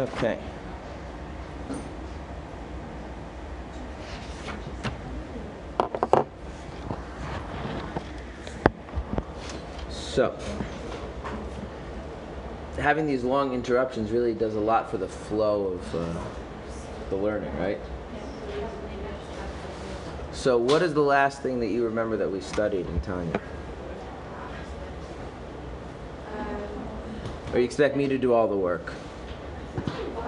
Okay. So, having these long interruptions really does a lot for the flow of uh, the learning, right? So, what is the last thing that you remember that we studied in Tanya? Or you expect me to do all the work?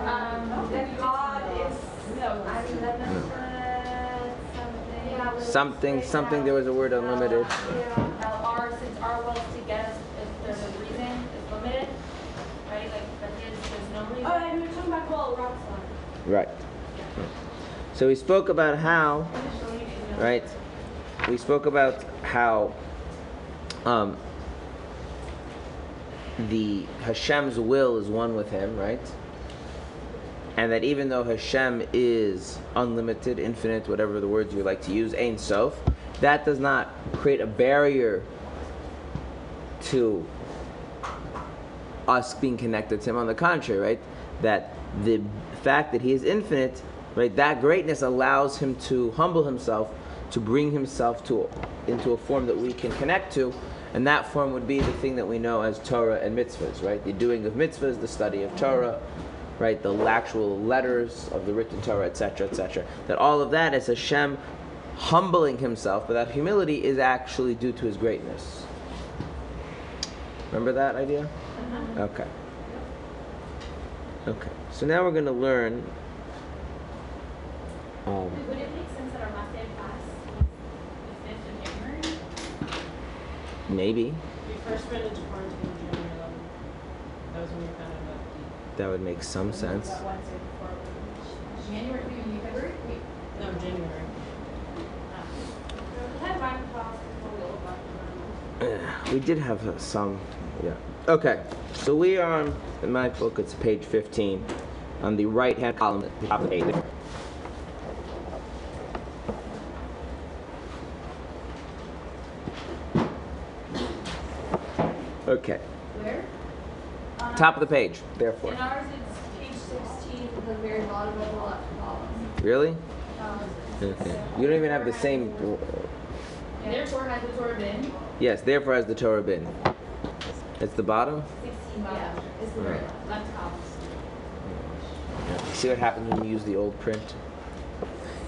Um, that God is no. Something, something, there was a word unlimited. Right? Right. So we spoke about how, right? We spoke about how um, the Hashem's will is one with Him, right? And that even though Hashem is unlimited, infinite, whatever the words you like to use, Ein Sof, that does not create a barrier to us being connected to Him. On the contrary, right? That the fact that He is infinite, right? That greatness allows Him to humble Himself, to bring Himself to into a form that we can connect to, and that form would be the thing that we know as Torah and mitzvahs, right? The doing of mitzvahs, the study of Torah, right? The actual letters of the written Torah, etc., etc. That all of that is Hashem humbling himself, but that humility is actually due to his greatness. Remember that idea? Okay. Okay. So now we're going to learn. Um, Would it make sense that our last class is the 5th of January? maybe We first into quarantine on January 11th. That was when we found out about that would make some sense. That Wednesday before. January, February? No, January. We had Bible class before we all got to We did have uh, some, yeah. Okay, so we are on, in my book, it's page 15, on the right hand column at the top of the page. Okay? Top of the page, therefore. In ours, it's page 16 at the very bottom of the left column. Really? Um, Okay. You don't even have the same. Therefore, has the Torah been? Yes, therefore has the Torah been. It's the bottom? 16 Yeah, it's the very Right. left column. See what happens when you use the old print?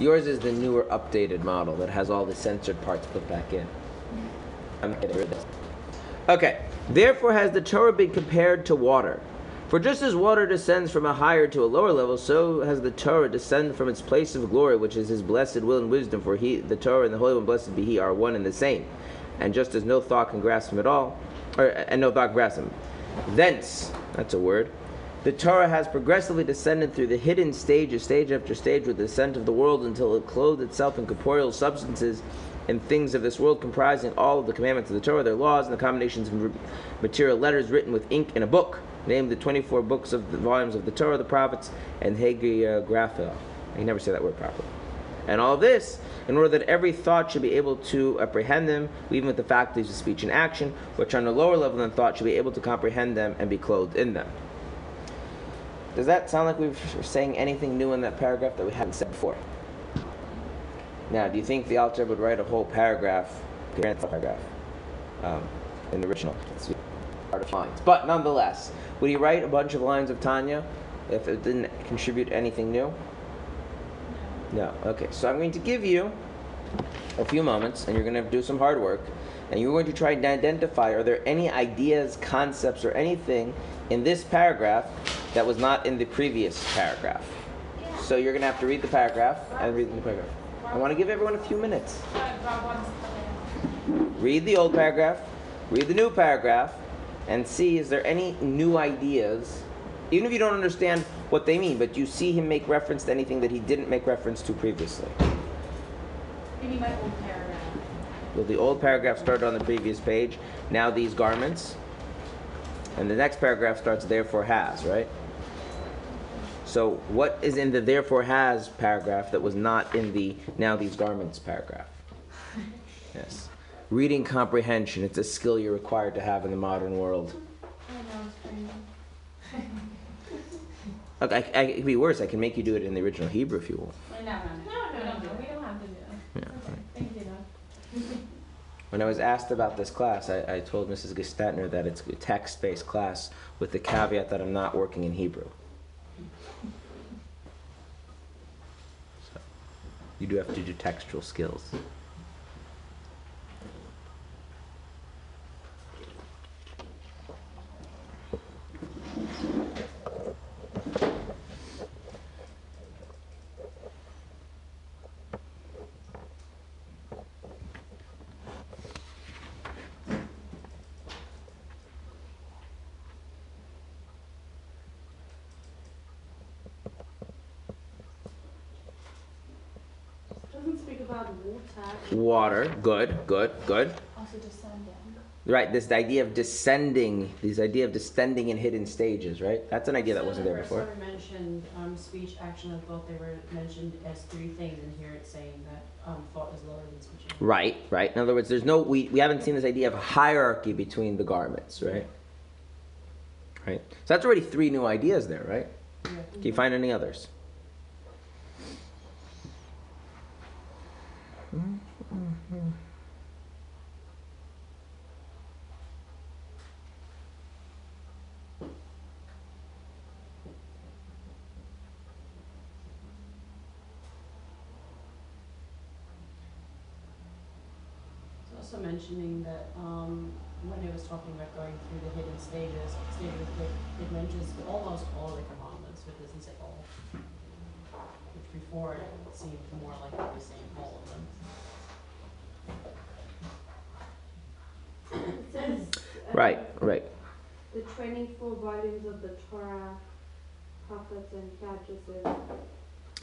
Yours is the newer, updated model that has all the censored parts put back in. I'm getting rid of this. Okay. Therefore has the Torah been compared to water. For just as water descends from a higher to a lower level, so has the Torah descended from its place of glory, which is His blessed will and wisdom. For He, the Torah, and the Holy One, blessed be He, are one and the same. And just as no thought can grasp Him at all, or and no thought grasp Him, thence that's a word. The Torah has progressively descended through the hidden stages, stage after stage, with the descent of the world until it clothed itself in corporeal substances and things of this world, comprising all of the commandments of the Torah, their laws, and the combinations of material letters written with ink in a book, named the 24 books of the volumes of the Torah, the prophets, and Hagiographa. I can never say that word properly. And all this, in order that every thought should be able to apprehend them, even with the faculties of speech and action, which on a lower level than thought, should be able to comprehend them and be clothed in them. Does that sound like we we're saying anything new in that paragraph that we haven't said before? Now, do you think the Alter would write a whole paragraph, paragraph, um, in the original? It's hard to find. But nonetheless, would he write a bunch of lines of Tanya if it didn't contribute anything new? No. Okay. So I'm going to give you a few moments, and you're going to do some hard work, and you're going to try and identify: are there any ideas, concepts, or anything in this paragraph that was not in the previous paragraph? So you're going to have to read the paragraph and read the new paragraph. I want to give everyone a few minutes. Read the old paragraph, read the new paragraph, and see is there any new ideas, even if you don't understand what they mean, but you see him make reference to anything that he didn't make reference to previously. Maybe my old paragraph. Well, the old paragraph started on the previous page. Now these garments. And the next paragraph starts therefore has, right? So what is in the therefore has paragraph that was not in the now these garments paragraph? Yes. Reading comprehension, it's a skill you're required to have in the modern world. Okay, I, I, it could be worse. I can make you do it in the original Hebrew if you want. No, no, no. No, no, we don't do no, that. we don't have to do that. Yeah. Okay, thank you. When I was asked about this class, I, I told Mrs. Gestetner that it's a text-based class with the caveat that I'm not working in Hebrew. You do have to do textual skills. Doesn't speak about water. Water, good, good, good. Also descending. Right, this idea of descending, this idea of descending in hidden stages, right? That's an idea that wasn't there the before. first one mentioned, um, speech, action, and thought, they were mentioned as three things, and here it's saying that, um, thought is lower than speech. Right, right. In other words, there's no we, we haven't seen this idea of hierarchy between the garments, right? Right. So that's already three new ideas there, right? Yeah. Can you find any others? It's mentioning that, um, when it was talking about going through the hidden stages, stages, it, it mentions almost all the commandments, but doesn't say all. Which before it seemed more like it was saying all of them. It says. uh, Right, right. The 24 volumes of the Torah, prophets and Sadducees,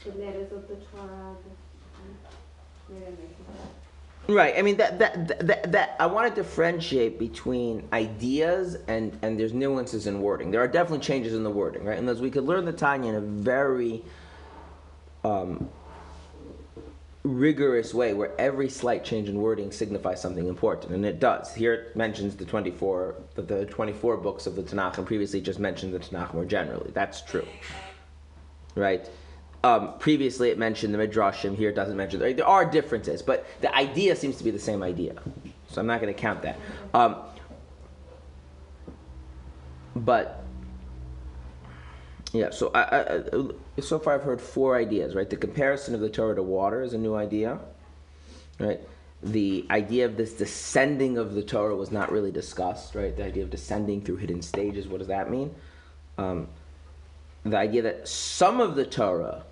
the letters of the Torah. The, maybe Right. I mean that that, that that that I want to differentiate between ideas and and there's nuances in wording. There are definitely changes in the wording, right? And as we could learn the Tanya in a very um, rigorous way, where every slight change in wording signifies something important, and it does. Here it mentions the 24 the, the 24 books of the Tanakh, and previously just mentioned the Tanakh more generally. That's true, right? Um, previously, it mentioned the midrashim. Here, it doesn't mention. There are differences, but the idea seems to be the same idea. So I'm not going to count that. Um, but yeah, so I, I, so far I've heard four ideas. Right, the comparison of the Torah to water is a new idea. Right, the idea of this descending of the Torah was not really discussed. Right, the idea of descending through hidden stages. What does that mean? Um, the idea that some of the Torah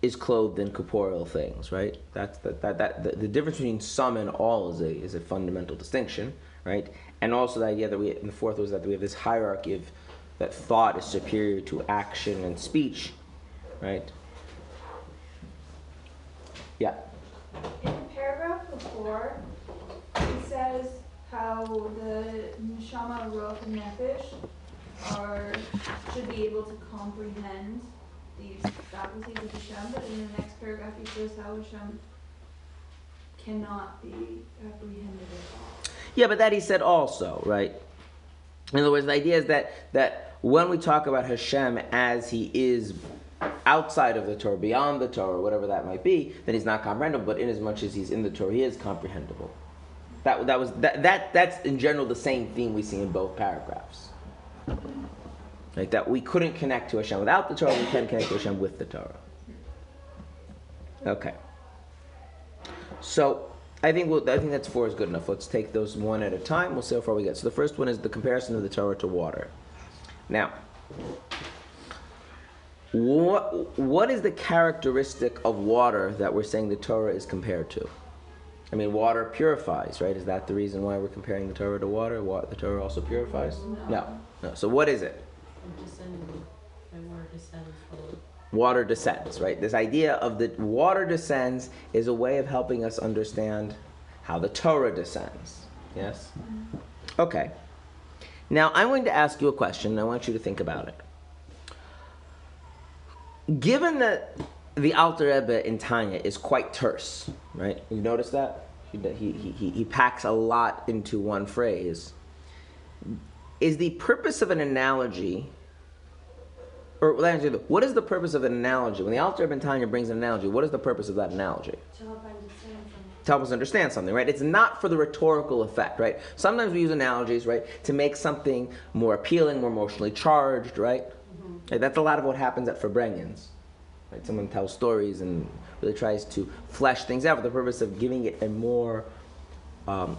is clothed in corporeal things, right? That's that that, that the, the difference between some and all is a is a fundamental distinction, right? And also the idea that we and the fourth was that we have this hierarchy of that thought is superior to action and speech, right? Yeah. In paragraph before, it says how the neshama, ruach, and nefesh are should be able to comprehend these but in the next paragraph he says how Hashem cannot be apprehended at all. Yeah, but that he said also, right? In other words, the idea is that that when we talk about Hashem as he is outside of the Torah, beyond the Torah, whatever that might be, then he's not comprehensible. But in as much as he's in the Torah, he is comprehensible. That that was that, that that's in general the same theme we see in both paragraphs. Like that we couldn't connect to Hashem without the Torah, we can connect to Hashem with the Torah. Okay. So I think we'll, I think that's four is good enough. Let's take those one at a time. We'll see how far we get. So the first one is the comparison of the Torah to water. Now, what what is the characteristic of water that we're saying the Torah is compared to? I mean, water purifies, right? Is that the reason why we're comparing the Torah to water? What the Torah also purifies? No, no. So what is it? And descending, the word descends from. Water descends, right? This idea of the water descends is a way of helping us understand how the Torah descends. Yes? Mm-hmm. Okay. Now, I'm going to ask you a question, and I want you to think about it. Given that the Alter Rebbe in Tanya is quite terse, right? You notice that? He, he, he, he packs a lot into one phrase. Is the purpose of an analogy or let me what is the purpose of an analogy? When the Alter Ibn Tanya brings an analogy, what is the purpose of that analogy? To help understand something. to help us understand something, right? It's not for the rhetorical effect, right? Sometimes we use analogies, right, to make something more appealing, more emotionally charged, right? Right, That's a lot of what happens at Farbrengens. Right? Someone tells stories and really tries to flesh things out for the purpose of giving it a more, um,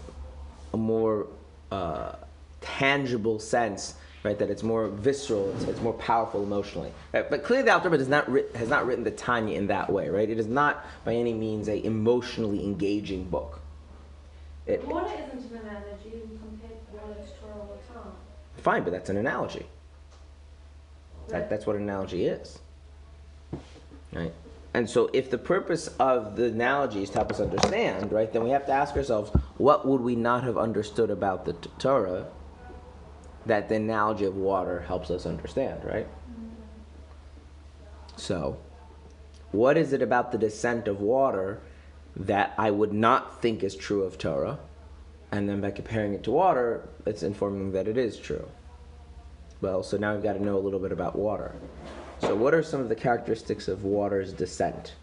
a more uh, tangible sense, right? That it's more visceral, it's, it's more powerful emotionally. Right? But clearly, the Alter Rebbe not writ- has not written the Tanya in that way, right? It is not by any means a emotionally engaging book. It, Water isn't an analogy compared to water to Torah all the time. fine, but that's an analogy. That, that's what an analogy is. Right? And so, if the purpose of the analogy is to help us understand, right, then we have to ask ourselves, what would we not have understood about the Torah that the analogy of water helps us understand, right? So, what is it about the descent of water that I would not think is true of Torah? And then by comparing it to water, it's informing that it is true. Well, so now we've got to know a little bit about water. So, what are some of the characteristics of water's descent?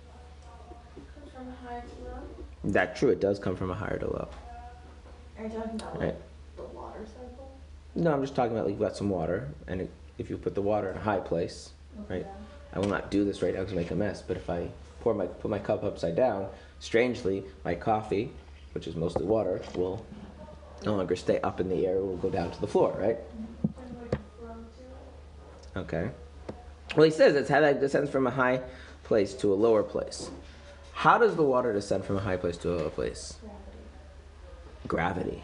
Comes from high to low. That's true, it does come from a higher to low. Are you talking about Right. like the water cycle? No, I'm just talking about like you've got some water, and it, if you put the water in a high place, right? I will not do this right now because I make a mess. But if I pour my put my cup upside down, strangely, my coffee, which is mostly water, will no longer stay up in the air. It will go down to the floor, right? And like flow to it. Okay. Well, he says it's how that descends from a high place to a lower place. How does the water descend from a high place to a lower place? Gravity.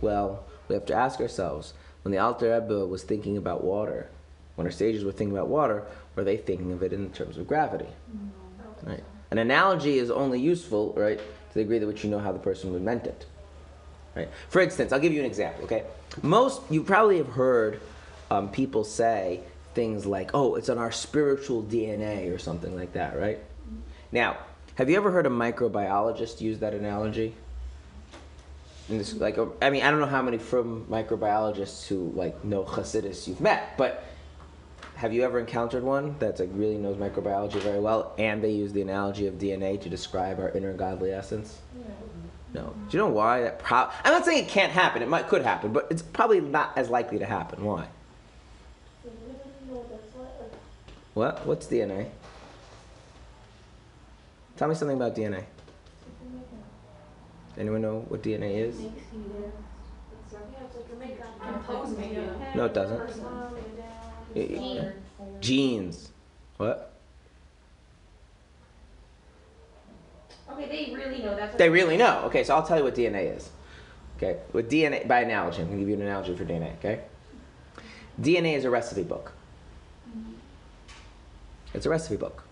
Well, we have to ask ourselves when the Alter Rebbe was thinking about water, when our sages were thinking about water, were they thinking of it in terms of gravity? Right. An analogy is only useful, right, to the degree to which you know how the person would meant it. Right. For instance, I'll give you an example. Okay, most you probably have heard um, people say things like, "Oh, it's on our spiritual DNA" or something like that, right? Now, have you ever heard a microbiologist use that analogy? And this, like, I mean, I don't know how many from microbiologists who like know Hasidus you've met, but have you ever encountered one that's like really knows microbiology very well, and they use the analogy of DNA to describe our inner godly essence? No. Do you know why that? Pro- I'm not saying it can't happen. It might could happen, but it's probably not as likely to happen. Why? So we don't know what that's like. like What? What's DNA? Tell me something about DNA. Anyone know what DNA is? Makes you. It's like, yeah, it's like a makeup. Composed media. No, it doesn't. Personality down. Y- y- Gene. Genes. What? Okay, they really know that's. what- They really know. Okay, so I'll tell you what DNA is. Okay, with DNA by analogy, I'm gonna give you an analogy for DNA. Okay, DNA is a recipe book. Mm-hmm. It's a recipe book.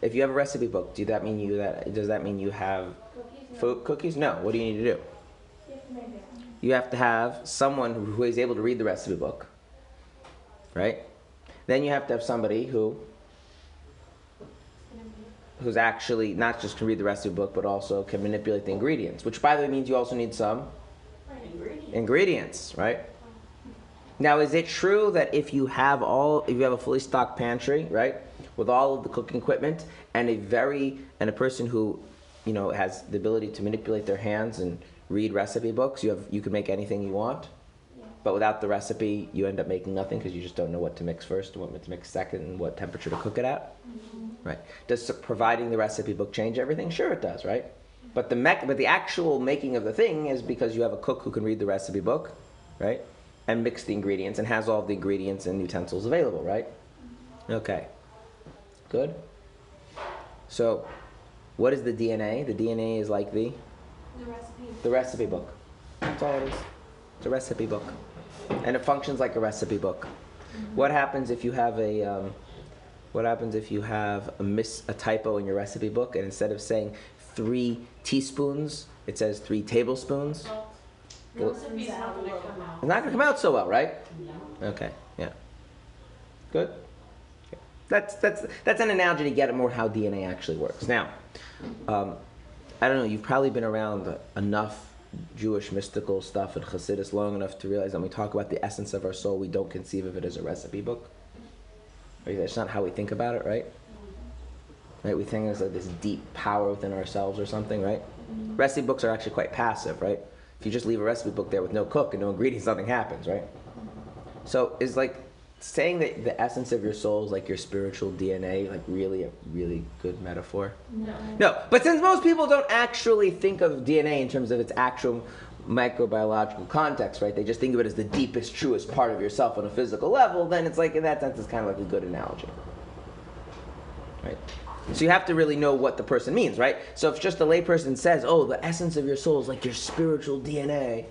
If you have a recipe book, do that mean you that does that mean you have Cookies. no. food cookies? No. What do you need to do? You have to make it. You have someone who is able to read the recipe book, right? Then you have to have somebody who who's actually not just can read the recipe book, but also can manipulate the ingredients. Which, by the way, means you also need some Ingredient. ingredients, right? Now, is it true that if you have all, if you have a fully stocked pantry, right, with all of the cooking equipment, and a very, and a person who, you know, has the ability to manipulate their hands and read recipe books, you have, you can make anything you want. But without the recipe, you end up making nothing because you just don't know what to mix first, what to mix second, and what temperature to cook it at. Mm-hmm. Right? Does providing the recipe book change everything? Sure, it does, right? But the mech, but the actual making of the thing is because you have a cook who can read the recipe book, right? And mix the ingredients and has all the ingredients and utensils available, right? Mm-hmm. Okay. Good. So, what is the DNA? The DNA is like the The recipe. the recipe book. That's all it is. It's a recipe book, and it functions like a recipe book. What happens if you have a um, What happens if you have a miss a typo in your recipe book, and instead of saying three teaspoons, it says three tablespoons? The recipe's not gonna come out. It's not gonna come out so well, right? No. Okay. Yeah. Good. That's that's that's an analogy to get at more how DNA actually works. Now, um, I don't know. You've probably been around enough Jewish mystical stuff and Hasidus long enough to realize that when we talk about the essence of our soul, we don't conceive of it as a recipe book. That's not how we think about it, right? Right? We think it's like this deep power within ourselves or something, right? Recipe books are actually quite passive, right? If you just leave a recipe book there with no cook and no ingredients, nothing happens, right? So it's like saying that the essence of your soul is like your spiritual DNA, like really a really good metaphor? No. No, but since most people don't actually think of DNA in terms of its actual microbiological context, right? They just think of it as the deepest, truest part of yourself on a physical level, then it's like, in that sense, it's kind of like a good analogy. Right? So you have to really know what the person means, right? So if just a layperson says, oh, the essence of your soul is like your spiritual DNA,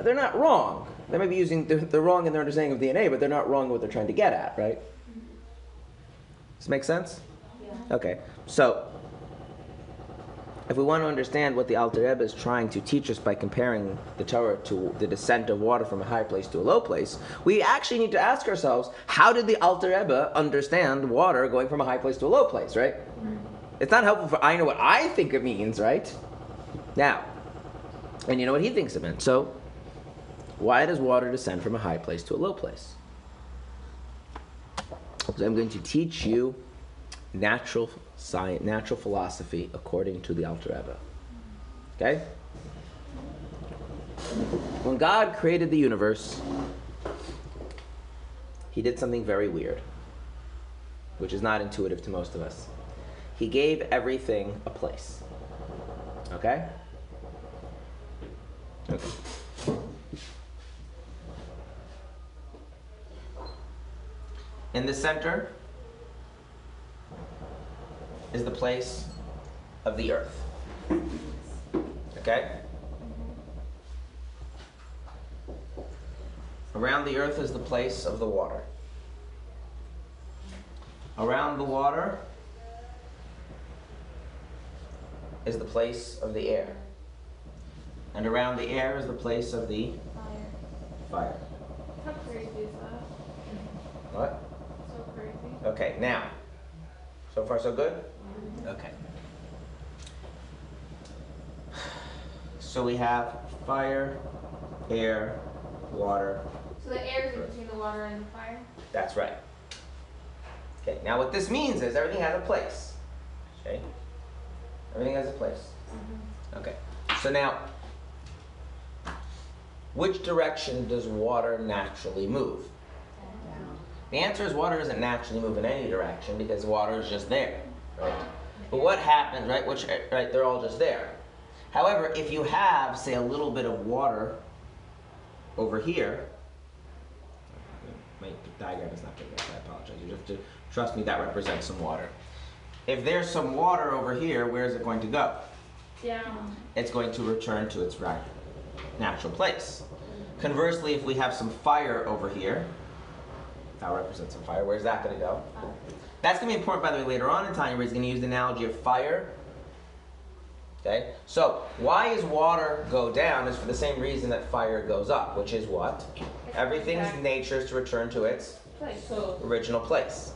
they're not wrong. They may be using, they're, they're wrong in their understanding of DNA, but they're not wrong in what they're trying to get at, right? Does this make sense? Yeah. Okay, so if we want to understand what the Alter Rebbe is trying to teach us by comparing the Torah to the descent of water from a high place to a low place, we actually need to ask ourselves, how did the Alter Rebbe understand water going from a high place to a low place, right? Mm-hmm. It's not helpful for I know what I think it means, right? Now, and you know what he thinks it meant. So, why does water descend from a high place to a low place? So I'm going to teach you natural science, natural philosophy according to the Alter Rebbe. Okay? When God created the universe, he did something very weird, which is not intuitive to most of us. He gave everything a place. Okay? Okay. In the center is the place of the earth. Okay? Around the earth is the place of the water. Around the water is the place of the air. And around the air is the place of the fire. How crazy is that? What? So crazy. Okay, now. So far, so good? Okay. So we have fire, air, water. So the air is between the water and the fire? That's right. Okay, now what this means is everything has a place. Okay? Everything has a place. Mm-hmm. Okay, so now, which direction does water naturally move? The answer is water doesn't naturally move in any direction because water is just there, right? But what happens, right? Which, right? They're all just there. However, if you have, say, a little bit of water over here, my diagram is not big enough. I apologize. You have to trust me. That represents some water. If there's some water over here, where is it going to go? Down. It's going to return to its right natural place. Conversely, if we have some fire over here, that represents some fire. Where's that going to go? Oh. That's going to be important, by the way, later on in time, where he's going to use the analogy of fire. Okay? So, why is water go down is for the same reason that fire goes up, which is what? Everything's nature is to return to its Place. So, original place.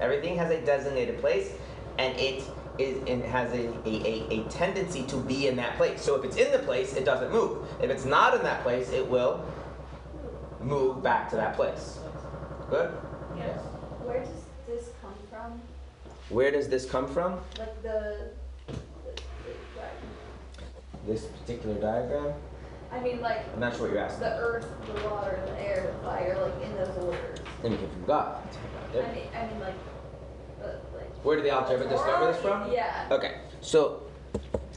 Everything has a designated place, and it is and has a, a, a, a tendency to be in that place. So if it's in the place, it doesn't move. If it's not in that place, it will move back to that place. Good? Yes. Where does this come from? Where does this come from? Like the, the, the This particular diagram? I mean, like I'm not sure what you're asking. the earth, the water, the air, the fire, like in those orders. Then you came from God. I mean, I mean, like, the, like. Where did the Rebbe discover this from? Yeah. Okay, so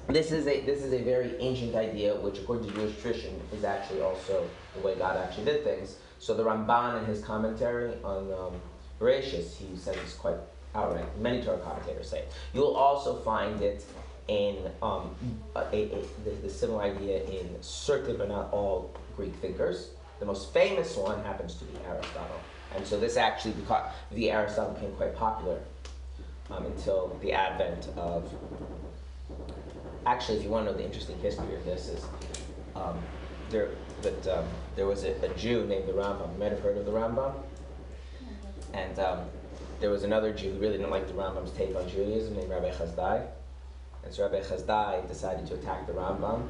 this is a this is a very ancient idea, which according to Jewish tradition is actually also the way God actually did things. So the Ramban in his commentary on um, Bereshis, he says it's quite outright. Many Torah commentators say. You'll also find it in um, a, a, the, the similar idea in certain but not all Greek thinkers. The most famous one happens to be Aristotle, and so this actually because the Aristotle became quite popular um, until the advent of. Actually, if you want to know the interesting history of this, is um, there that um, there was a, a Jew named the Rambam. You might have heard of the Rambam. And um, there was another Jew who really didn't like the Rambam's take on Judaism named Rabbi Chasdai. And so Rabbi Chasdai decided to attack the Rambam.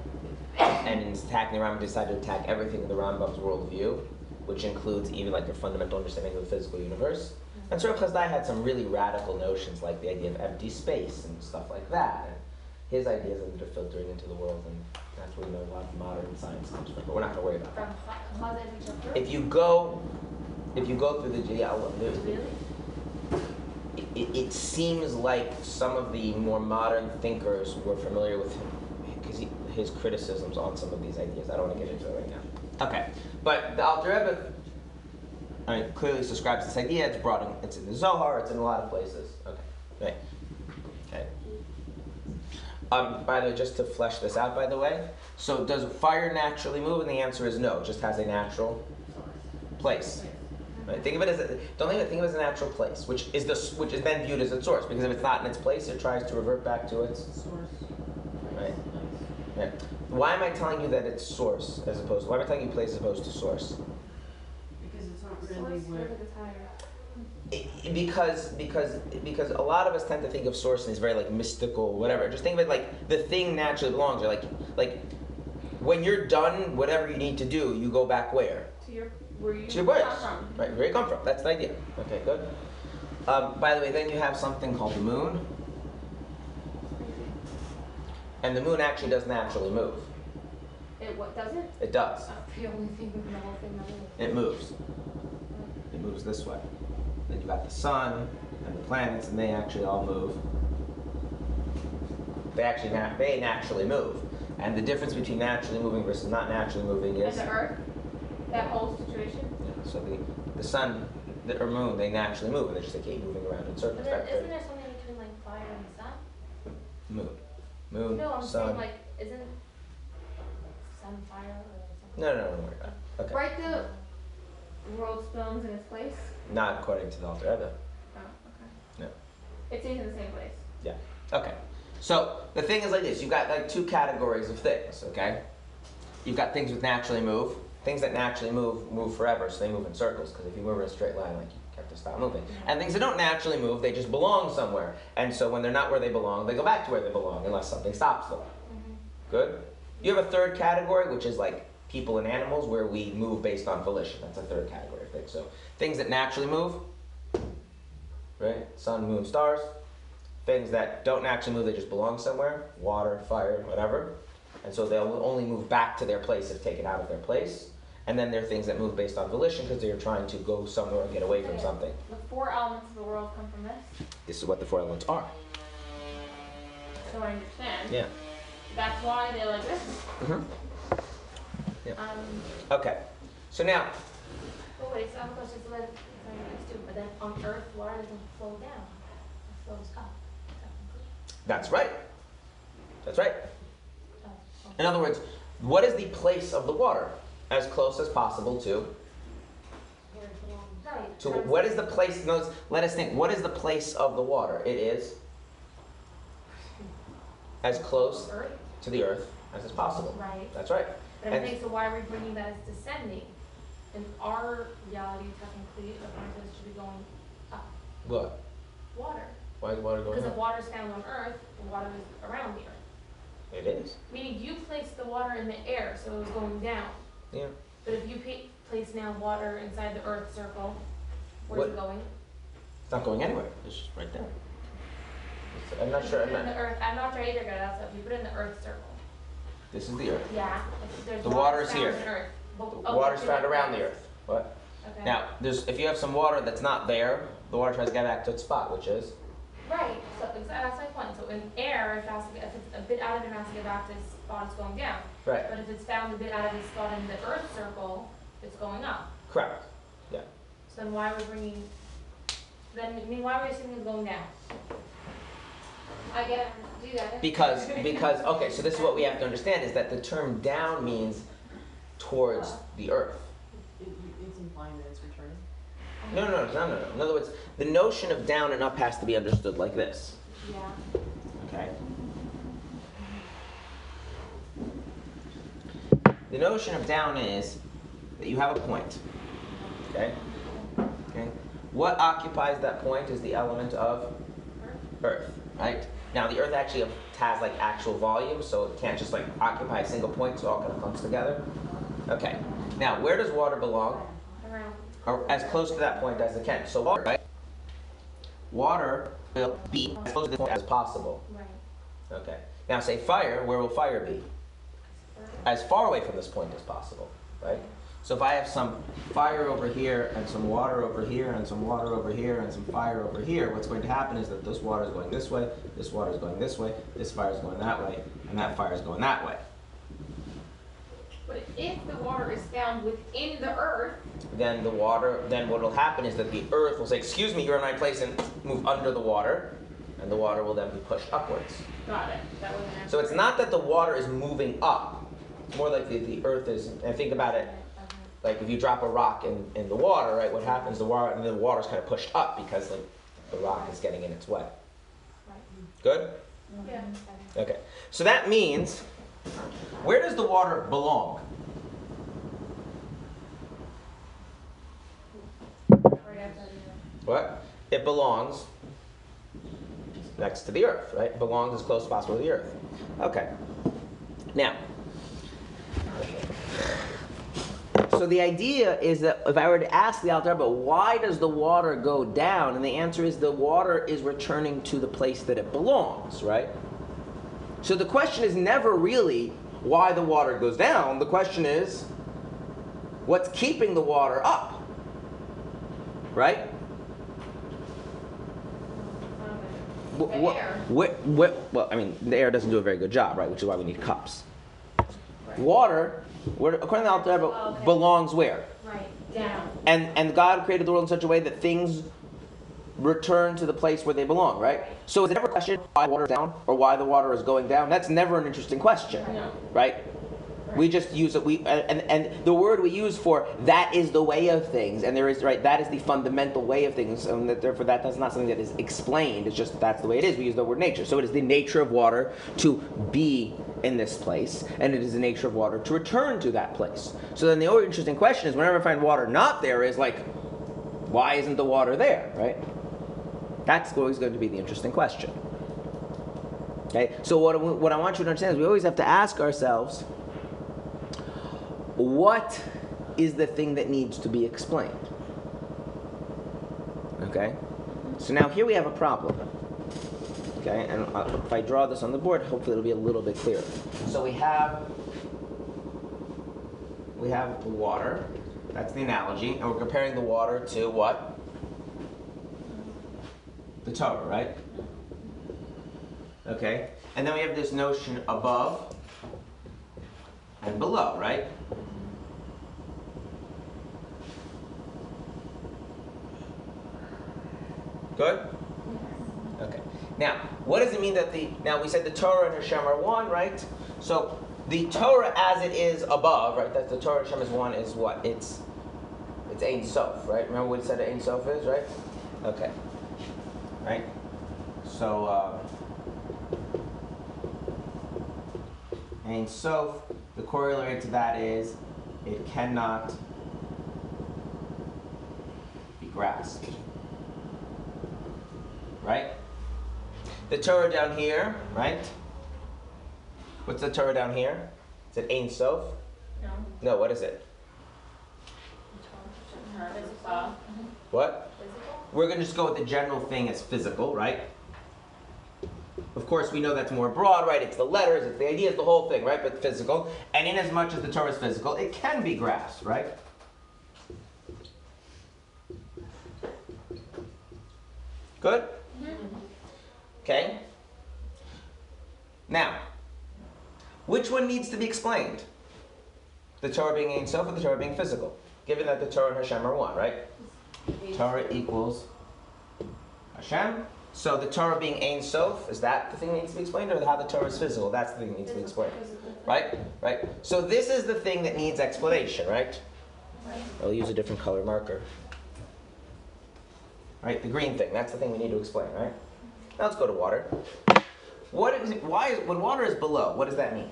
And in attacking the Rambam, decided to attack everything in the Rambam's worldview, which includes even like their fundamental understanding of the physical universe. And so Rabbi Chasdai had some really radical notions, like the idea of empty space and stuff like that. And his ideas ended up filtering into the world, and that's where we know a lot of modern science comes from. But we're not going to worry about that. From Cha- Chazal to Chapter? If you go, if you go through the Really? it, it seems like some of the more modern thinkers were familiar with him because his criticisms on some of these ideas. I don't want to get into it right now. Okay, but the Alter Rebbe I mean, clearly subscribes to this idea. It's brought in. It's in the Zohar. It's in a lot of places. Okay, right. Okay. Um, by the way, just to flesh this out, by the way, so does fire naturally move? And the answer is no. It just has a natural place. Right? Think of it as a, don't think of it, think of it as a natural place, which is the which is then viewed as its source. Because if it's not in its place, it tries to revert back to its. Source. Right. Yeah. Why am I telling you that it's source as opposed? To why am I telling you place as opposed to source? Because it's not really Source where. for the tire. I- I- because because because a lot of us tend to think of source as very like mystical, whatever. Just think of it like the thing naturally belongs there. Like like when you're done, whatever you need to do, you go back where? To your, where you To your come from. Right, where you come from. That's the idea. Okay, good. Um, by the way, then you have something called the moon. And the moon actually does naturally move. It what, does it? It does. The only thing in the whole thing that moves. It moves. It moves this way. Then you got the sun and the planets, and they actually all move. They actually na- they naturally move. And the difference between naturally moving versus not naturally moving And is the Earth, that whole situation. yeah, so the the sun the, or moon they naturally move, and they just they keep moving around in circles. But then isn't there something between like fire and the sun? moon, moon, No, I'm sun. saying like, isn't sun fire or something? no, no, no, don't worry about it. Okay, Right the world stones in its place. Not according to the Alter Rebbe. Oh, okay. No. It stays in the same place. Yeah. Okay. So the thing is like this: you've got like two categories of things. Okay. You've got things that naturally move. Things that naturally move move forever, so they move in circles. Because if you move in a straight line, like you have to stop moving. Mm-hmm. And things that don't naturally move, they just belong somewhere. And so when they're not where they belong, they go back to where they belong, unless something stops them. Mm-hmm. Good. You have a third category, which is like people and animals, where we move based on volition. That's a third category of things. So things that naturally move, right? Sun, moon, stars. Things that don't naturally move, they just belong somewhere. Water, fire, whatever. And so they'll only move back to their place if taken out of their place. And then there are things that move based on volition because they're trying to go somewhere and get away from something. The four elements of the world come from this. This is what the four elements are. So I understand. Yeah. That's why they're like this. hmm Yeah. Um, Okay. So now, Oh wait, so I have a question, so then, sorry, next two, but then on Earth, water doesn't flow down, it flows up. that's right. That's right. Oh, okay. In other words, what is the place of the water? As close as possible to. Where it belongs. Right. To what is the place? No, let us think. What is the place of the water? It is as close Earth, to the earth as is possible. right? That's right. But And- saying, so why are we bringing that as descending? In our reality, technically, to this, should be going up. What? Water. Why is water going up? Because if up? water is found on Earth, the water is around the Earth. It is. Meaning you placed the water in the air, so it was going down. Yeah. But if you pa- place now water inside the Earth circle, where's it What- going? It's not going anywhere. It's just right there. It's- I'm not sure. I'm put it in not, the Earth, I'm not sure either, guys. That's if you put it in the Earth circle. this is the earth. Yeah. If there's The water water is found here. in Earth. But- water's found around the earth. What? Okay. Now, there's if you have some water that's not there, the water tries to get back to its spot, which is Right, so exa- that's my point. So in air, if, it has to get, if it's a bit out of it, it has to get back to its spot, it's going down. right. But if it's found a bit out of its spot in the Earth circle, it's going up. Correct. Yeah. So then why are we bringing? Then I mean, why are we assuming it's going down? I get it, do you get it? Because because okay, so this is what we have to understand is that the term down means towards the earth. It, it's implying that it's returning. No, no, no, no, no, no. In other words, the notion of down and up has to be understood like this. Yeah. Okay. The notion of down is that you have a point. Okay? Okay? What occupies that point is the element of earth, right? Now the Earth actually has like actual volume, so it can't just like occupy a single point, so it all kind of clumps together. Okay. Now where does water belong? Or as close to that point as it can. So water, right? Water will be as close to this point as possible. Right. Okay. Now say fire, where will fire be? As far away from this point as possible, right? So if I have some fire over here and some water over here and some water over here and some fire over here, what's going to happen is that this water is going this way, this water is going this way, this fire is going that way, and that fire is going that way. But if the water is found within the earth, Then the water, then what will happen is that the earth will say, excuse me, you're in my place, and move under the water, and the water will then be pushed upwards. got it, that was an. So it's not that the water is moving up. It's more like the, the earth is, and think about it, like if you drop a rock in, in the water, right, what happens, the water, and the water's kind of pushed up because the, the rock is getting in its way. Good? Yeah. Okay. So that means, where does the water belong? What? It belongs next to the earth, right? It belongs as close as possible to the earth. Okay. Now, so the idea is that if I were to ask the Alter Rebbe, why does the water go down? And the answer is the water is returning to the place that it belongs, right? So the question is never really why the water goes down. The question is what's keeping the water up, right? The Wh- wh- air. wh- wh- well, I mean, the air doesn't do a very good job, right? Which is why we need cups. Water, where, according to the Alter Rebbe, Oh, okay. belongs where? Right. Down. And and God created the world in such a way that things return to the place where they belong, right? So is it ever a question why water is down or why the water is going down? That's never an interesting question, No. right? We just use it. We and, and the word we use for that is the way of things, and there is right. That is the fundamental way of things, and that therefore that that's not something that is explained. It's just that's the way it is. We use the word nature. So it is the nature of water to be in this place, and it is the nature of water to return to that place. So then the only interesting question is, whenever I find water not there, is like, why isn't the water there, right? That's always going to be the interesting question. Okay. So what what I want you to understand is we always have to ask ourselves what is the thing that needs to be explained? Okay? So now here we have a problem. Okay? And uh, if I draw this on the board, hopefully it'll be a little bit clearer. So we have we have water. That's the analogy, and we're comparing the water to what? The Torah, right? Okay? And then we have this notion above and below, right? Good? Okay. Now, what does it mean that the now we said the Torah and Hashem are one, right? So the Torah as it is above, right? That the Torah and Hashem is one is what? It's it's Ein Sof, right? Remember what we said Ein Sof is, right? Okay. Right? So uh, Ein Sof, the corollary to that is it cannot be grasped. Right? The Torah down here, right? What's the Torah down here? Is it Ein Sof? No. No, what is it? What? We're going to just go with the general thing as physical, right? Of course, we know that's more broad, right? It's the letters, it's the ideas, the whole thing, right? But physical. And in as much as the Torah is physical, it can be grasped, right? Good? Mm-hmm. Okay? Now, which one needs to be explained? The Torah being Ein Sof or the Torah being physical? Given that the Torah and Hashem are one, right? Torah equals Hashem. So the Torah being Ein Sof, is that the thing that needs to be explained, or how the Torah is physical? That's the thing that needs to be explained. Right? Right? So this is the thing that needs explanation, right? I'll use a different color marker. Right? The green thing, that's the thing we need to explain, right? Now let's go to water. What is it, why is, when water is below, what does that mean?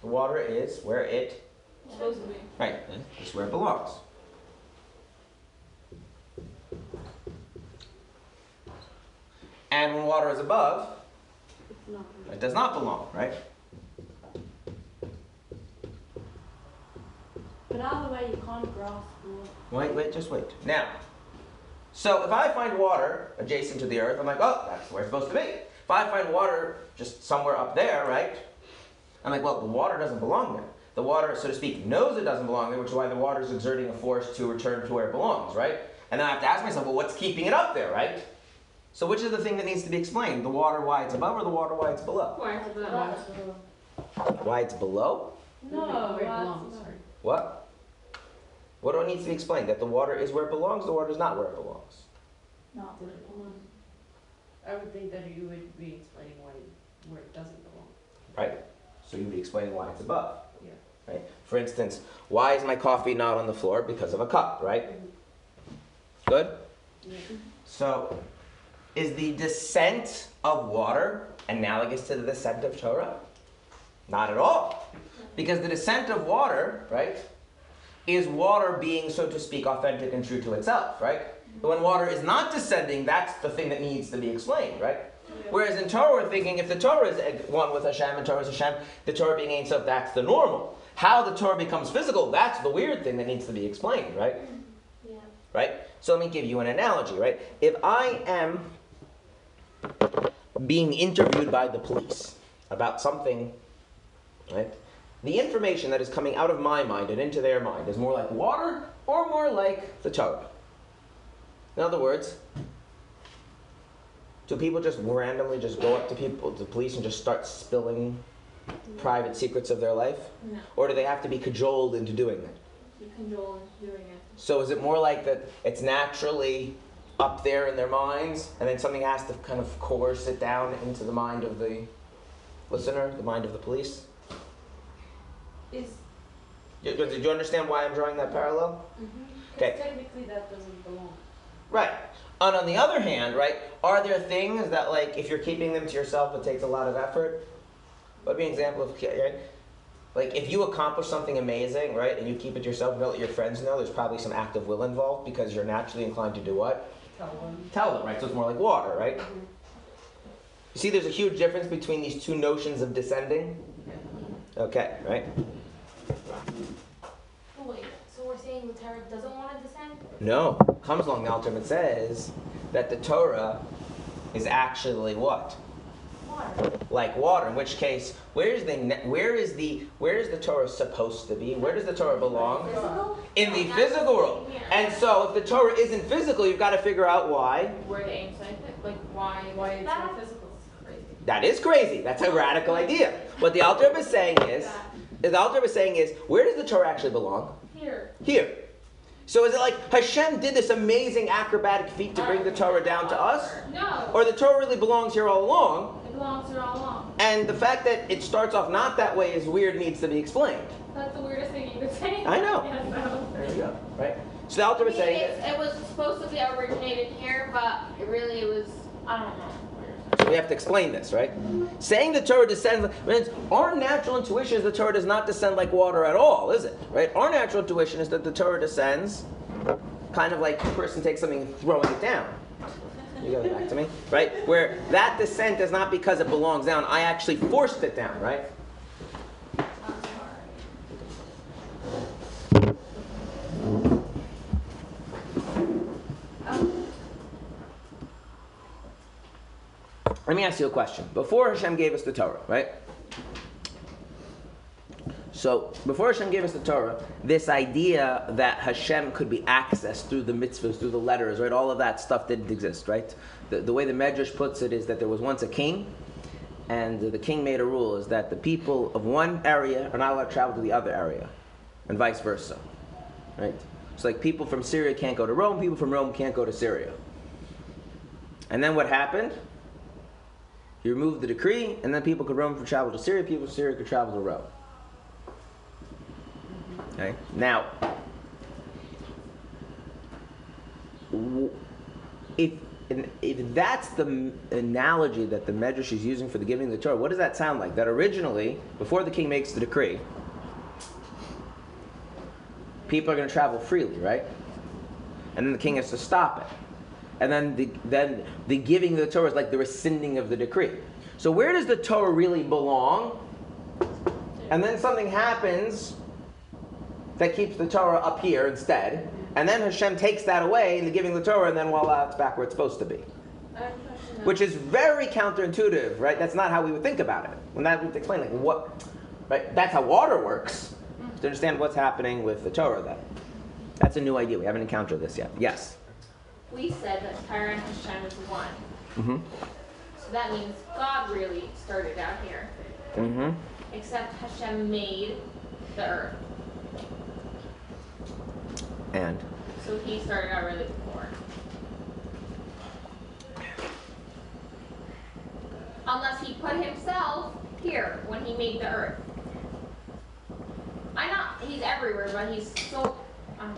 The water is where it Supposed to be. Right, it's where it belongs. And when water is above, It does not belong, right? But either way, you can't grasp or. Wait, wait, just wait. Now, so if I find water adjacent to the earth, I'm like, oh, that's where it's supposed to be. If I find water just somewhere up there, right? I'm like, well, the water doesn't belong there. The water, so to speak, knows it doesn't belong there, which is why the water is exerting a force to return to where it belongs, right? And then I have to ask myself, well, what's keeping it up there, right? So which is the thing that needs to be explained? The water why it's above or the water why it's below? Why is it below? Why it's below? No, where it belongs. What? What do I need to be explained? That the water is where it belongs, the water is not where it belongs. Not Did it belong? I would think that you would be explaining why, where it doesn't belong. Right? So you'd be explaining why it's above. Yeah. Right? For instance, why is my coffee not on the floor? Because of a cup, right? Mm-hmm. Good? Yeah. So, is the descent of water analogous to the descent of Torah? Not at all. Because the descent of water, right, is water being, so to speak, authentic and true to itself, right? But when water is not descending, that's the thing that needs to be explained, right? Whereas in Torah, we're thinking if the Torah is eh, one with Hashem and Torah is Hashem, the Torah being Ein Sof, that's the normal. How the Torah becomes physical, that's the weird thing that needs to be explained, right? Yeah. right? So let me give you an analogy, right? If I am being interviewed by the police about something, right? The information that is coming out of my mind and into their mind is more like water or more like the Torah. In other words, do people just randomly just go up to people, to the police, and just start spilling private secrets of their life? No. Or do they have to be cajoled into doing that? You can go doing it. So is it more like that it's naturally up there in their minds, and then something has to kind of coerce it down into the mind of the listener, the mind of the police? Is Do do you understand why I'm drawing that parallel? Mm-hmm. Okay. Technically that doesn't belong. Right. And on the other hand, right, are there things that, like, if you're keeping them to yourself, it takes a lot of effort? Let me an example of, right? Like, if you accomplish something amazing, right, and you keep it to yourself and don't let your friends know, there's probably some act of will involved because you're naturally inclined to do what? Tell them. Tell them, right? So it's more like water, right? Mhm. You see, there's a huge difference between these two notions of descending? Yeah. Okay, right? Oh, wait, so we're saying the Torah doesn't want to descend? No. Comes along the Alter and says that the Torah is actually what? Water. Like water. In which case, where is the where is the where is the Torah supposed to be? Where does the Torah belong? Physical? In the No, physical world. here. And so, if the Torah isn't physical, you've got to figure out why. Where the aim scientific, like why? Why it's That- not physical. Crazy. That is crazy. That's a radical idea. What the Alter is saying is, the Alter is saying is, where does the Torah actually belong? Here. Here. So is it like Hashem did this amazing acrobatic feat to bring the Torah down to us? No. Or the Torah really belongs here all along? It belongs here all along. And the fact that it starts off not that way is weird, needs to be explained. That's the weirdest thing you could say. I know. Yeah, so. There you go, right? So the Alter I is saying, it was supposed to be originated here, but it really was, I don't know. so we have to explain this, right? Saying the Torah descends, means our natural intuition is the Torah does not descend like water at all, is it? Right? Our natural intuition is that the Torah descends kind of like a person takes something and throwing it down. You it back to me, right? Where that descent is not because it belongs down. I actually forced it down, right? Let me ask you a question. Before Hashem gave us the Torah, right? So, before Hashem gave us the Torah, this idea that Hashem could be accessed through the mitzvahs, through the letters, right? All of that stuff didn't exist, right? The, the way the Medrash puts it is that there was once a king, and the king made a rule is that the people of one area are not allowed to travel to the other area, and vice versa, right? It's like people from Syria can't go to Rome, people from Rome can't go to Syria. And then what happened? He removed the decree, and then people could roam could travel to Syria, people from Syria could travel to Rome. Okay. Now, if if that's the analogy that the Medrash is using for the giving of the Torah, what does that sound like? That originally, before the king makes the decree, people are going to travel freely, right? And then the king has to stop it. And then the then the giving of the Torah is like the rescinding of the decree. So where does the Torah really belong? And then something happens that keeps the Torah up here instead. And then Hashem takes that away in the giving the Torah, and then voila, it's back where it's supposed to be. I have a question. Which is very counterintuitive, right? That's not how we would think about it. When that would explain, like, what, right? That's how water works. To understand what's happening with the Torah, then that's a new idea. We haven't encountered this yet. Yes. We said that Tyre and Hashem is one. Mm-hmm. So that means God really started out here. Mm-hmm. Except Hashem made the earth. And So he started out really poor. Unless he put himself here when he made the earth. I not he's everywhere, but he's so um,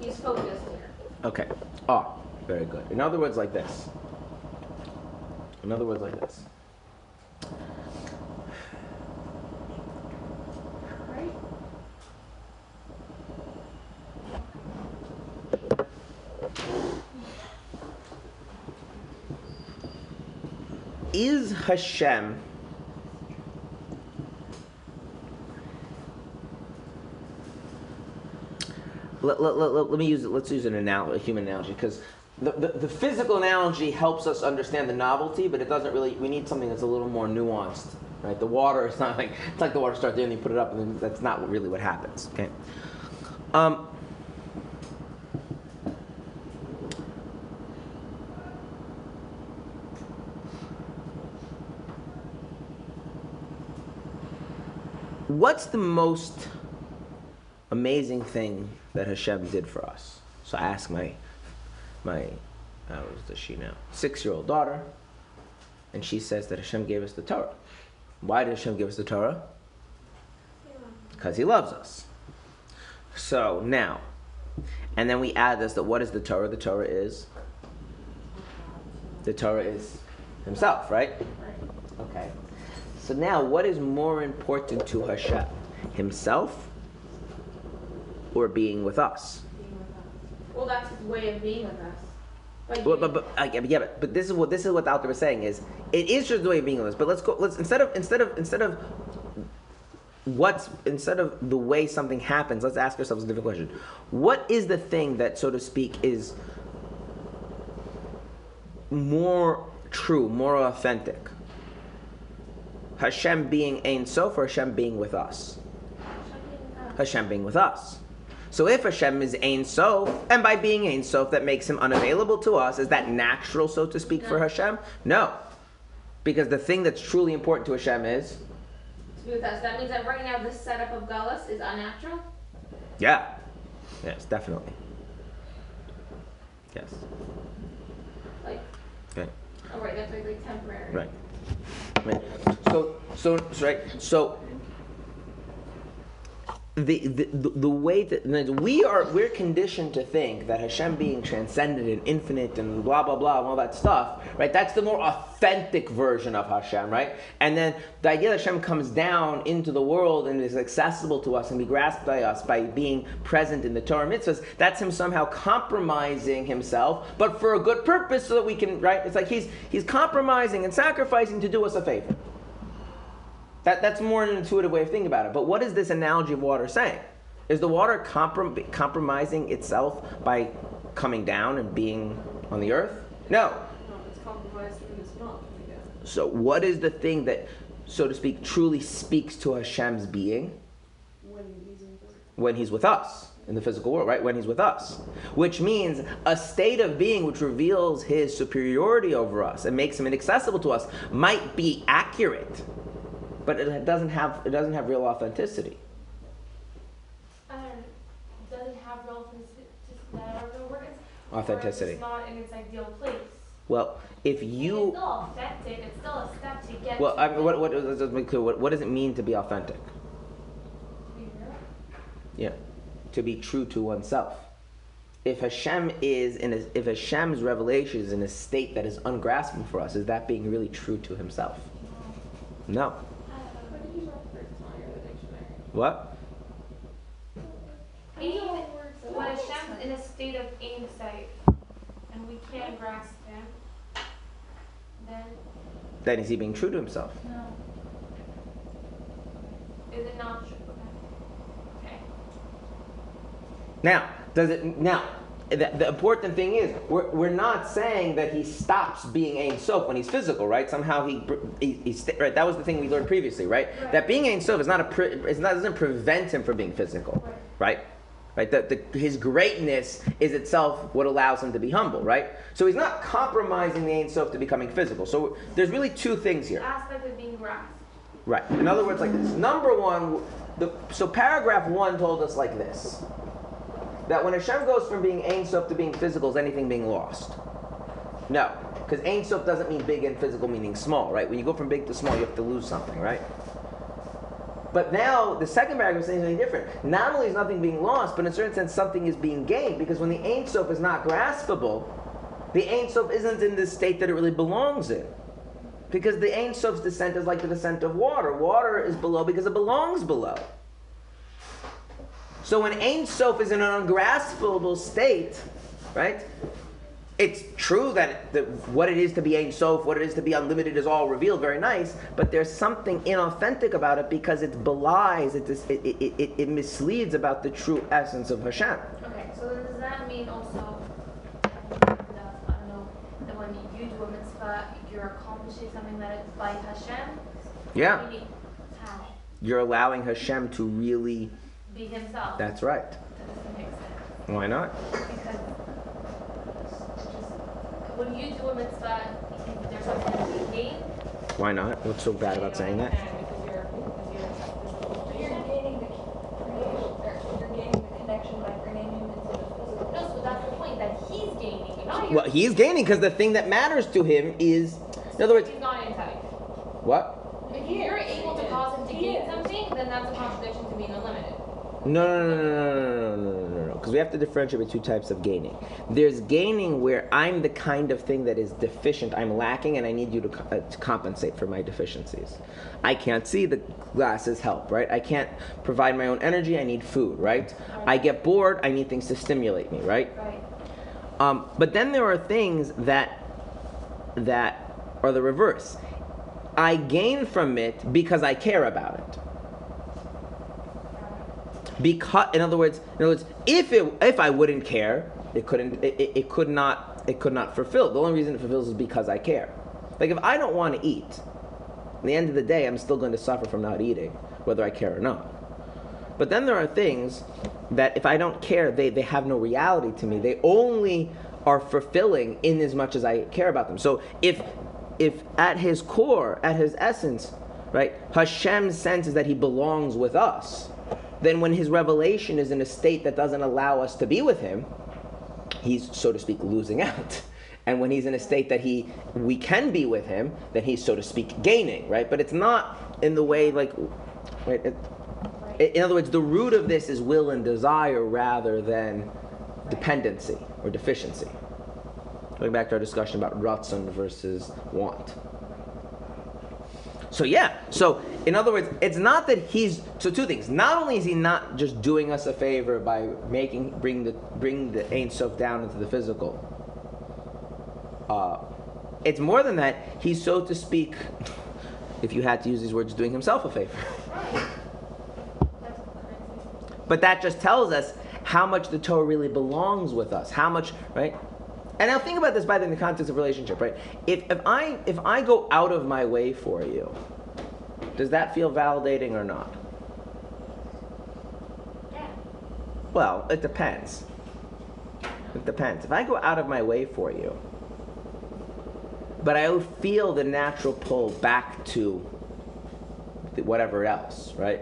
he's focused here. okay. Oh, very good. In other words, like this. In other words, like this. Right? Is Hashem let, let, let, let, me use. Let's use an analogy, a human analogy, because the, the, the physical analogy helps us understand the novelty, but it doesn't really. We need something that's a little more nuanced, right? The water is not like it's like the water starts there and you put it up, and then that's not really what happens. Okay. Um, what's the most amazing thing that Hashem did for us? So I ask my my how old is she now? Six year old daughter, and she says that Hashem gave us the Torah. Why did Hashem give us the Torah? Because He loves us. So now, and then we add this that what is the Torah? The Torah is the Torah is Himself, right? Okay. So now, what is more important to Hashem? Himself or being with us? Well that's his way of being with us. Like Well, but, but, I- yeah, but, but this is what this is what the author was saying is it is just the way of being with us. But let's go. Let's instead of instead of instead of what's instead of the way something happens, let's ask ourselves a different question. What is the thing that, so to speak, is more true, more authentic? Hashem being Ein Sof or Hashem being with us? Hashem being with us. So if Hashem is Ein Sof, and by being Ein Sof, that makes him unavailable to us, is that natural, so to speak, for Hashem? No. Because the thing that's truly important to Hashem is, to be with us. That means that right now this setup of Gullus is unnatural. yeah. Yes, definitely. Yes. Like Okay. oh right, that's like, like temporary. Right. So, so, right. So, the, the, the, way that we are, we're conditioned to think that Hashem being transcendent and infinite and blah, blah, blah, and all that stuff, right? That's the more authentic version of Hashem, right? And then the idea that Hashem comes down into the world and is accessible to us and be grasped by us by being present in the Torah mitzvahs, that's him somehow compromising himself, but for a good purpose so that we can, right? It's like he's, he's compromising and sacrificing to do us a favor. That, that's more an intuitive way of thinking about it. But what is this analogy of water saying? Is the water comprom- compromising itself by coming down and being on the earth? No. No, it's compromised in this month, I. So, what is the thing that, so to speak, truly speaks to Hashem's being When he's when He's with us in the physical world, right? When He's with us. Which means a state of being which reveals His superiority over us and makes Him inaccessible to us might be accurate, but it doesn't have, it doesn't have real authenticity. Um, doesn't have real authenticity. I don't know where it's. Authenticity. Or it's not in its ideal place. Well, if you it's still authentic. It's still a step to get. well, to I mean, what what let's just make clear, what, what does it mean to be authentic? To be real. Yeah, to be true to oneself. If Hashem is in a, if Hashem's revelation is in a state that is ungraspable for us, is that being really true to Himself? No. What did you refer to in the dictionary? What? When Hashem's in a state of Ein Sof and we can't grasp him, then Then is he being true to himself? No. Is it not true? Okay. Now, does it now? The, the important thing is we're, we're not saying that he stops being Ein Sof when he's physical, right? Somehow he, he, he right. That was the thing we learned previously, right? Right. That being Ein Sof is not a pre, it's not doesn't prevent him from being physical, right? Right. That the, his greatness is itself what allows him to be humble, right? So he's not compromising the Ein Sof to becoming physical. So there's really two things here. Aspect of being grasped. Right. In other words, like this. Number one, the, so paragraph one told us like this that when Hashem goes from being Ein Sof to being physical, is anything being lost? No. Because Ein Sof doesn't mean big and physical meaning small, right? When you go from big to small, you have to lose something, right? But now the second paragraph is saying something different. Not only is nothing being lost, but in a certain sense, something is being gained. Because when the Ein Sof is not graspable, the Ein Sof isn't in the state that it really belongs in. Because the Ein Sof's descent is like the descent of water. Water is below because it belongs below. So when Ein Sof is in an ungraspable state, right? It's true that the, what it is to be Ein Sof, what it is to be unlimited is all revealed, very nice, but there's something inauthentic about it because it belies, it, dis- it, it, it, it misleads about the true essence of Hashem. Okay, so then does that mean also, that, I don't know, that when you do a mitzvah, you're accomplishing something that is by Hashem? Yeah. Meaning, how? You're allowing Hashem to really, Be himself. that's right. That doesn't make sense. Why not? Because just, when you do a mitzvah, there's something to be gained. Why not? What's so bad about saying that? Because you're, because you're, You're gaining the creation, or you're gaining the connection by bringing him into the physical. No, so that's the point, that he's gaining, not Well, you're. he's gaining because the thing that matters to him is, in other words, He's not inside. what? If you're able to cause him to gain something, then that's a contradiction to being unlimited. No, no, no, no, no, no, no, no, no, no. Because we have to differentiate between two types of gaining. There's gaining where I'm the kind of thing that is deficient, I'm lacking, and I need you to, uh, to compensate for my deficiencies. I can't see the glasses help, right? I can't provide my own energy. I need food, right? I get bored. I need things to stimulate me, right? Right. Um, but then there are things that that are the reverse. I gain from it because I care about it. Because, in other words, in other words, if it, if I wouldn't care, it couldn't, it, it, it could not, it could not fulfill. The only reason it fulfills is because I care. Like if I don't want to eat, at the end of the day, I'm still going to suffer from not eating, whether I care or not. But then there are things that if I don't care, they, they have no reality to me. They only are fulfilling in as much as I care about them. So if if at his core, at his essence, right, Hashem senses that he belongs with us, then when his revelation is in a state that doesn't allow us to be with him, he's so to speak losing out. And when he's in a state that he we can be with him, then he's so to speak gaining, right? But it's not in the way like right, it, In other words, the root of this is will and desire rather than dependency or deficiency. Going back to our discussion about ratzon versus want. So yeah, so in other words, it's not that he's so two things. Not only is he not just doing us a favor by making bring the bring the Ein Sof down into the physical. Uh, it's more than that. He's so to speak, if you had to use these words, doing himself a favor. But that just tells us how much the Torah really belongs with us. How much, right? And now think about this by the in the context of relationship, right? If, if I if I go out of my way for you, does that feel validating or not? Yeah. Well, it depends. It depends. If I go out of my way for you, but I feel the natural pull back to whatever else, right?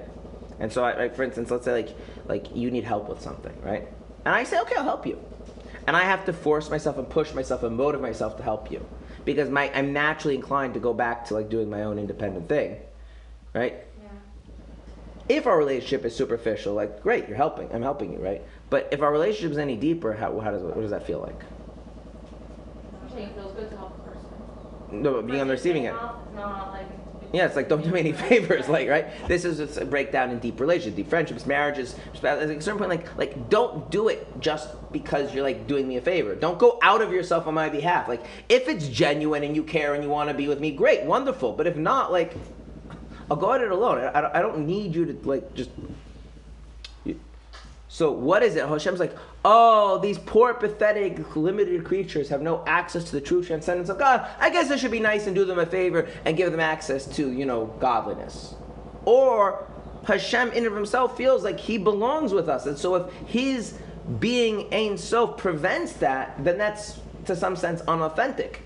And so, I, like for instance, let's say like like you need help with something, right? And I say, okay, I'll help you. And I have to force myself and push myself and motivate myself to help you because my I'm naturally inclined to go back to like doing my own independent thing, right? Yeah. if our relationship is superficial, like great, you're helping, I'm helping you, right? But if our relationship is any deeper, how, how does what does that feel like? Actually, it feels good to help a person. No, but being on the receiving end. It's not like Yeah, it's like don't do me any favors, like right. This is a breakdown in deep relationships, deep friendships, marriages. At a certain point, like like don't do it just because you're like doing me a favor. Don't go out of yourself on my behalf. Like if it's genuine and you care and you want to be with me, great, wonderful. But if not, like I'll go at it alone. I, I don't- need you to like just. So what is it? Hashem's like, oh, these poor, pathetic, limited creatures have no access to the true transcendence of God. I guess I should be nice and do them a favor and give them access to, you know, godliness. Or Hashem in of himself feels like he belongs with us. And so if his being Ein Sof prevents that, then that's to some sense unauthentic.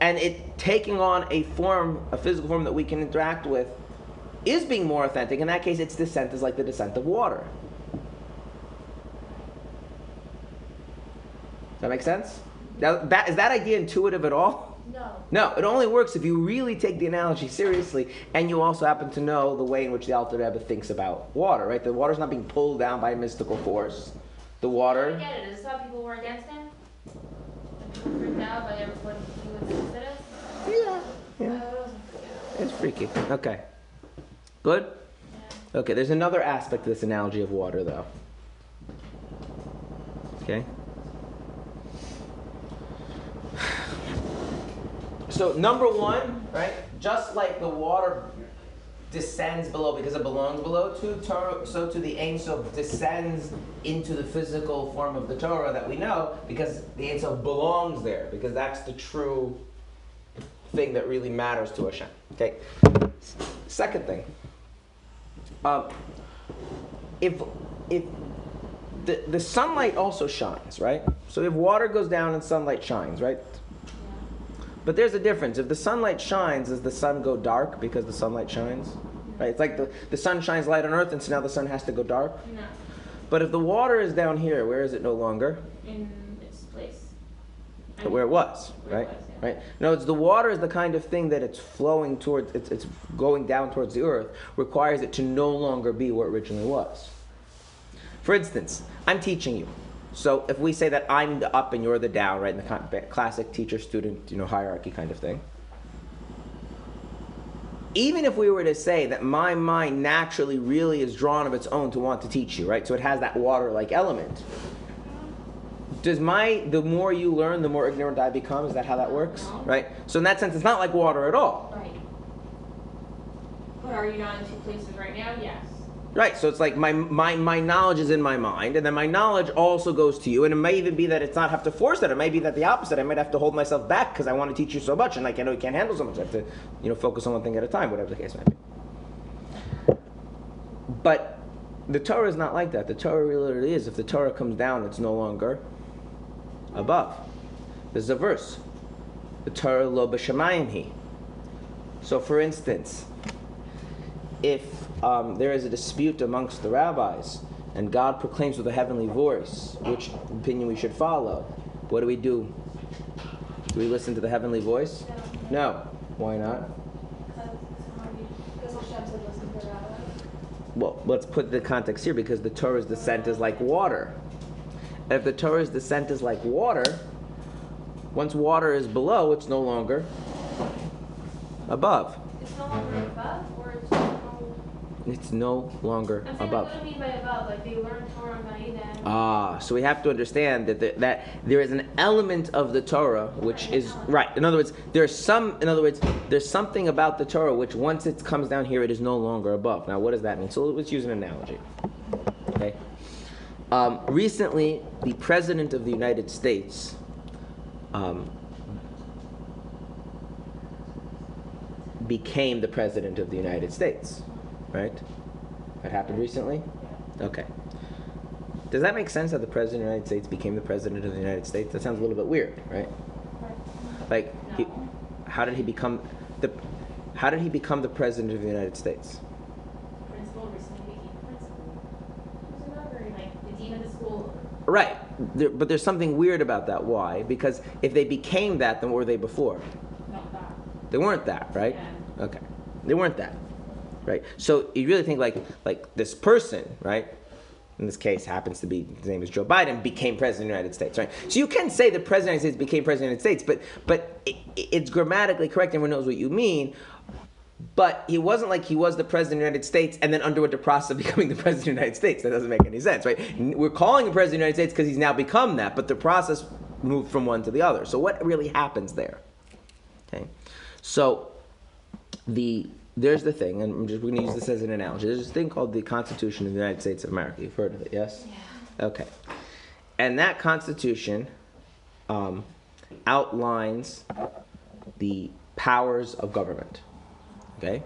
And it taking on a form, a physical form that we can interact with, is being more authentic. In that case, its descent is like the descent of water. Does that make sense? Now, that, is that idea intuitive at all? No. No, it only works if you really take the analogy seriously and you also happen to know the way in which the Alter Rebbe thinks about water, right? The water's not being pulled down by a mystical force. The water. I get it. Is this how people were against him? And people freaked out by what he was considered? Yeah, yeah. out. It's freaky. Okay. Good? Yeah. Okay, there's another aspect to this analogy of water, though. Okay? So, number one, right? Just like the water descends below because it belongs below to Torah, so to the Ein Sof descends into the physical form of the Torah that we know because the Ein Sof belongs there because that's the true thing that really matters to Hashem. Okay? Second thing. Um, if if the, the sunlight also shines, right? So if water goes down and sunlight shines, right? But there's a difference. If the sunlight shines, does the sun go dark because the sunlight shines? Right? It's like the, the sun shines light on earth and so now the sun has to go dark. No. But if the water is down here, where is it no longer? In its place. I But where it was, Where it right? was, yeah. Right. No, it's the water is the kind of thing that it's flowing towards. It's, it's going down towards the earth. Requires it to no longer be where it originally was. For instance, I'm teaching you. So if we say that I'm the up and you're the down, right, in the classic teacher-student, you know, hierarchy kind of thing. Even if we were to say that my mind naturally really is drawn of its own to want to teach you, right? So it has that water-like element does my the more you learn the more ignorant i become is that how that works right so in that sense it's not like water at all Right. But are you not in two places right now? Yes. Right so it's like my my my knowledge is in my mind and then my knowledge also goes to you and it may even be that it's not have to force it it may be that the opposite i might have to hold myself back because i want to teach you so much and like i know you can't handle so much i have to you know focus on one thing at a time whatever the case may be. But the torah is not like that the torah really is if the torah comes down it's no longer above. There's a verse the torah lo b'shamayim hi so for instance if um, there is a dispute amongst the rabbis and God proclaims with a heavenly voice which opinion we should follow, what do we do? Do we listen to the heavenly voice? No. Why not? Well, let's put the context here because the Torah's descent is like water. And if the Torah's descent is like water, once water is below, it's no longer above. It's no longer above, or it's no. It's no longer I'm saying, above. what do you mean by above? Like they Torah Eden. Ah, so we have to understand that the, that there is an element of the Torah which is right. In other words, there's some. In other words, there's something about the Torah which once it comes down here, it is no longer above. Now, what does that mean? So let's use an analogy. Okay. Um, recently, the president of the United States. Um, became the president of the United States, right? That happened recently? Okay. Does that make sense that the president of the United States became the president of the United States? That sounds a little bit weird, right? Like, he, how did he become the? How did he become the president of the United States? Principal recently became principal. Who's? Like the dean of the school. Right, there, but there's something weird about that. Why? Because if they became that, then what were they before? Not that. They weren't that, right? Yeah. Okay, they weren't that, right? So you really think like like this person, right? In this case, happens to be his name is Joe Biden, became president of the United States, right? So you can say the president of the United States became president of the United States, but but it, it's grammatically correct. Everyone knows what you mean. But he wasn't like he was the president of the United States and then underwent the process of becoming the president of the United States. That doesn't make any sense, right? We're calling him president of the United States because he's now become that, but the process moved from one to the other. So what really happens there? Okay, so the there's the thing, and I'm just we're going to use this as an analogy. There's this thing called the Constitution of the United States of America. You've heard of it, yes? Yeah. Okay, and that Constitution um, outlines the powers of government. Okay?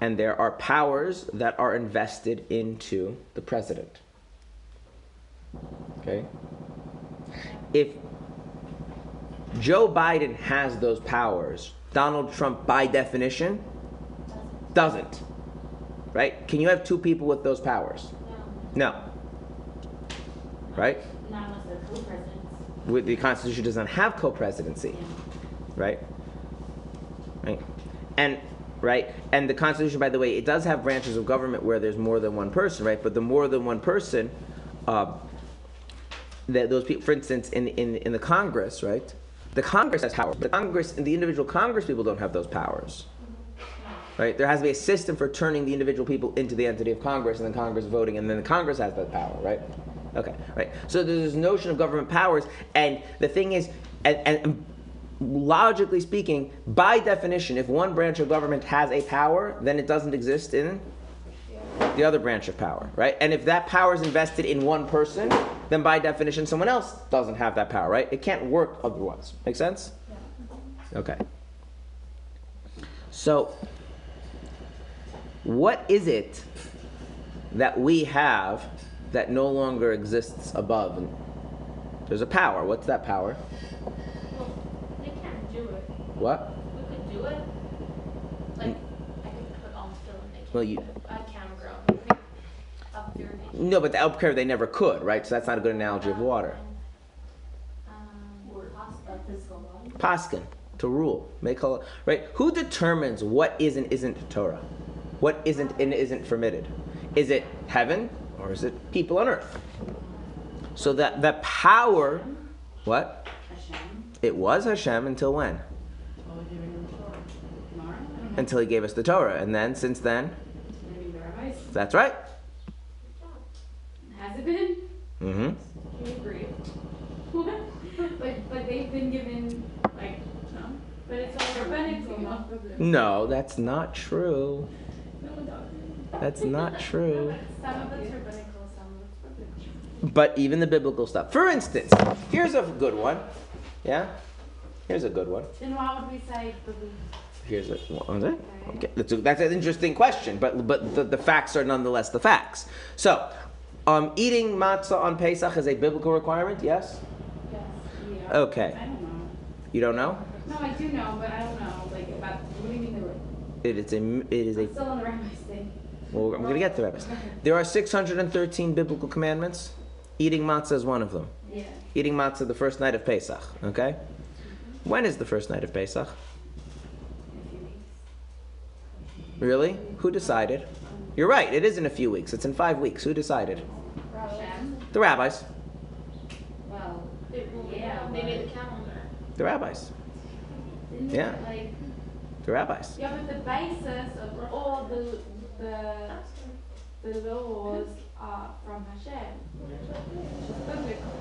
And there are powers that are invested into the president. Okay? If Joe Biden has those powers, Donald Trump, by definition, doesn't. Right? Can you have two people with those powers? No. Right? Not unless they're co-presidents. With the Constitution does not have co-presidency. Right? Right? And right? And the Constitution, by the way, it does have branches of government where there's more than one person, right? But the more than one person, uh, that those people, for instance, in, in in the Congress, right? The Congress has power. The Congress and the individual Congress people don't have those powers. Right? There has to be a system for turning the individual people into the entity of Congress, and then Congress voting, and then the Congress has that power, right? Okay, right. So there's this notion of government powers, and the thing is, and, and logically speaking, by definition, if one branch of government has a power, then it doesn't exist in the other branch of power, right? And if that power is invested in one person, then by definition, someone else doesn't have that power, right? It can't work otherwise. Make sense? Okay. So, what is it that we have that no longer exists above? There's a power. What's that power? Well, they can't do it. What? We could do it. Like, I could put on tefillin and they can't. Well, you- do it. I can't grow. I think up there. No, but the Elb Care they never could, right? So that's not a good analogy of water. Um, Or pasta. a physical body. Paskin to rule, make hal- right. Who determines what is and isn't Torah? What isn't and isn't permitted? Is it heaven or is it people on earth? So that the power, what? Hashem. It was Hashem until when? Totally giving them Torah. Tomorrow? Until He gave us the Torah, and then since then, Maybe the rabbis. that's right. Has it been? Mm-hmm. Can you agree? but but they've been given like no. But it's all rabbinic law. No, that's not true. No one talks. That's not true. Some of it's rabbinical, some of it's rabbinical. But even the biblical stuff. For instance, here's a good one. Yeah? Here's a good one. Then why would we say believe? Here's a what was it? Okay, that's, a, that's an interesting question, but but the, the facts are nonetheless the facts. So, um, eating matzah on Pesach is a biblical requirement. Yes. Yes. Yeah. Okay. I don't know. You don't know? No, I do know, but I don't know like about what do you mean the It is a it is a. I'm still on the rabbi's thing. Well, I'm going to get to that. There are 613 biblical commandments. Eating matzah is one of them. Yeah. Eating matzah the first night of Pesach. Okay. When is the first night of Pesach? In a few weeks. Really? Who decided? You're right. It is in a few weeks. It's in five weeks. Who decided? Hashem. The rabbis. Well, It will- Yeah, Maybe the calendar. The rabbis. didn't Yeah. it, like The rabbis. yeah, but the basis of all the the the laws are from Hashem. Which is biblical.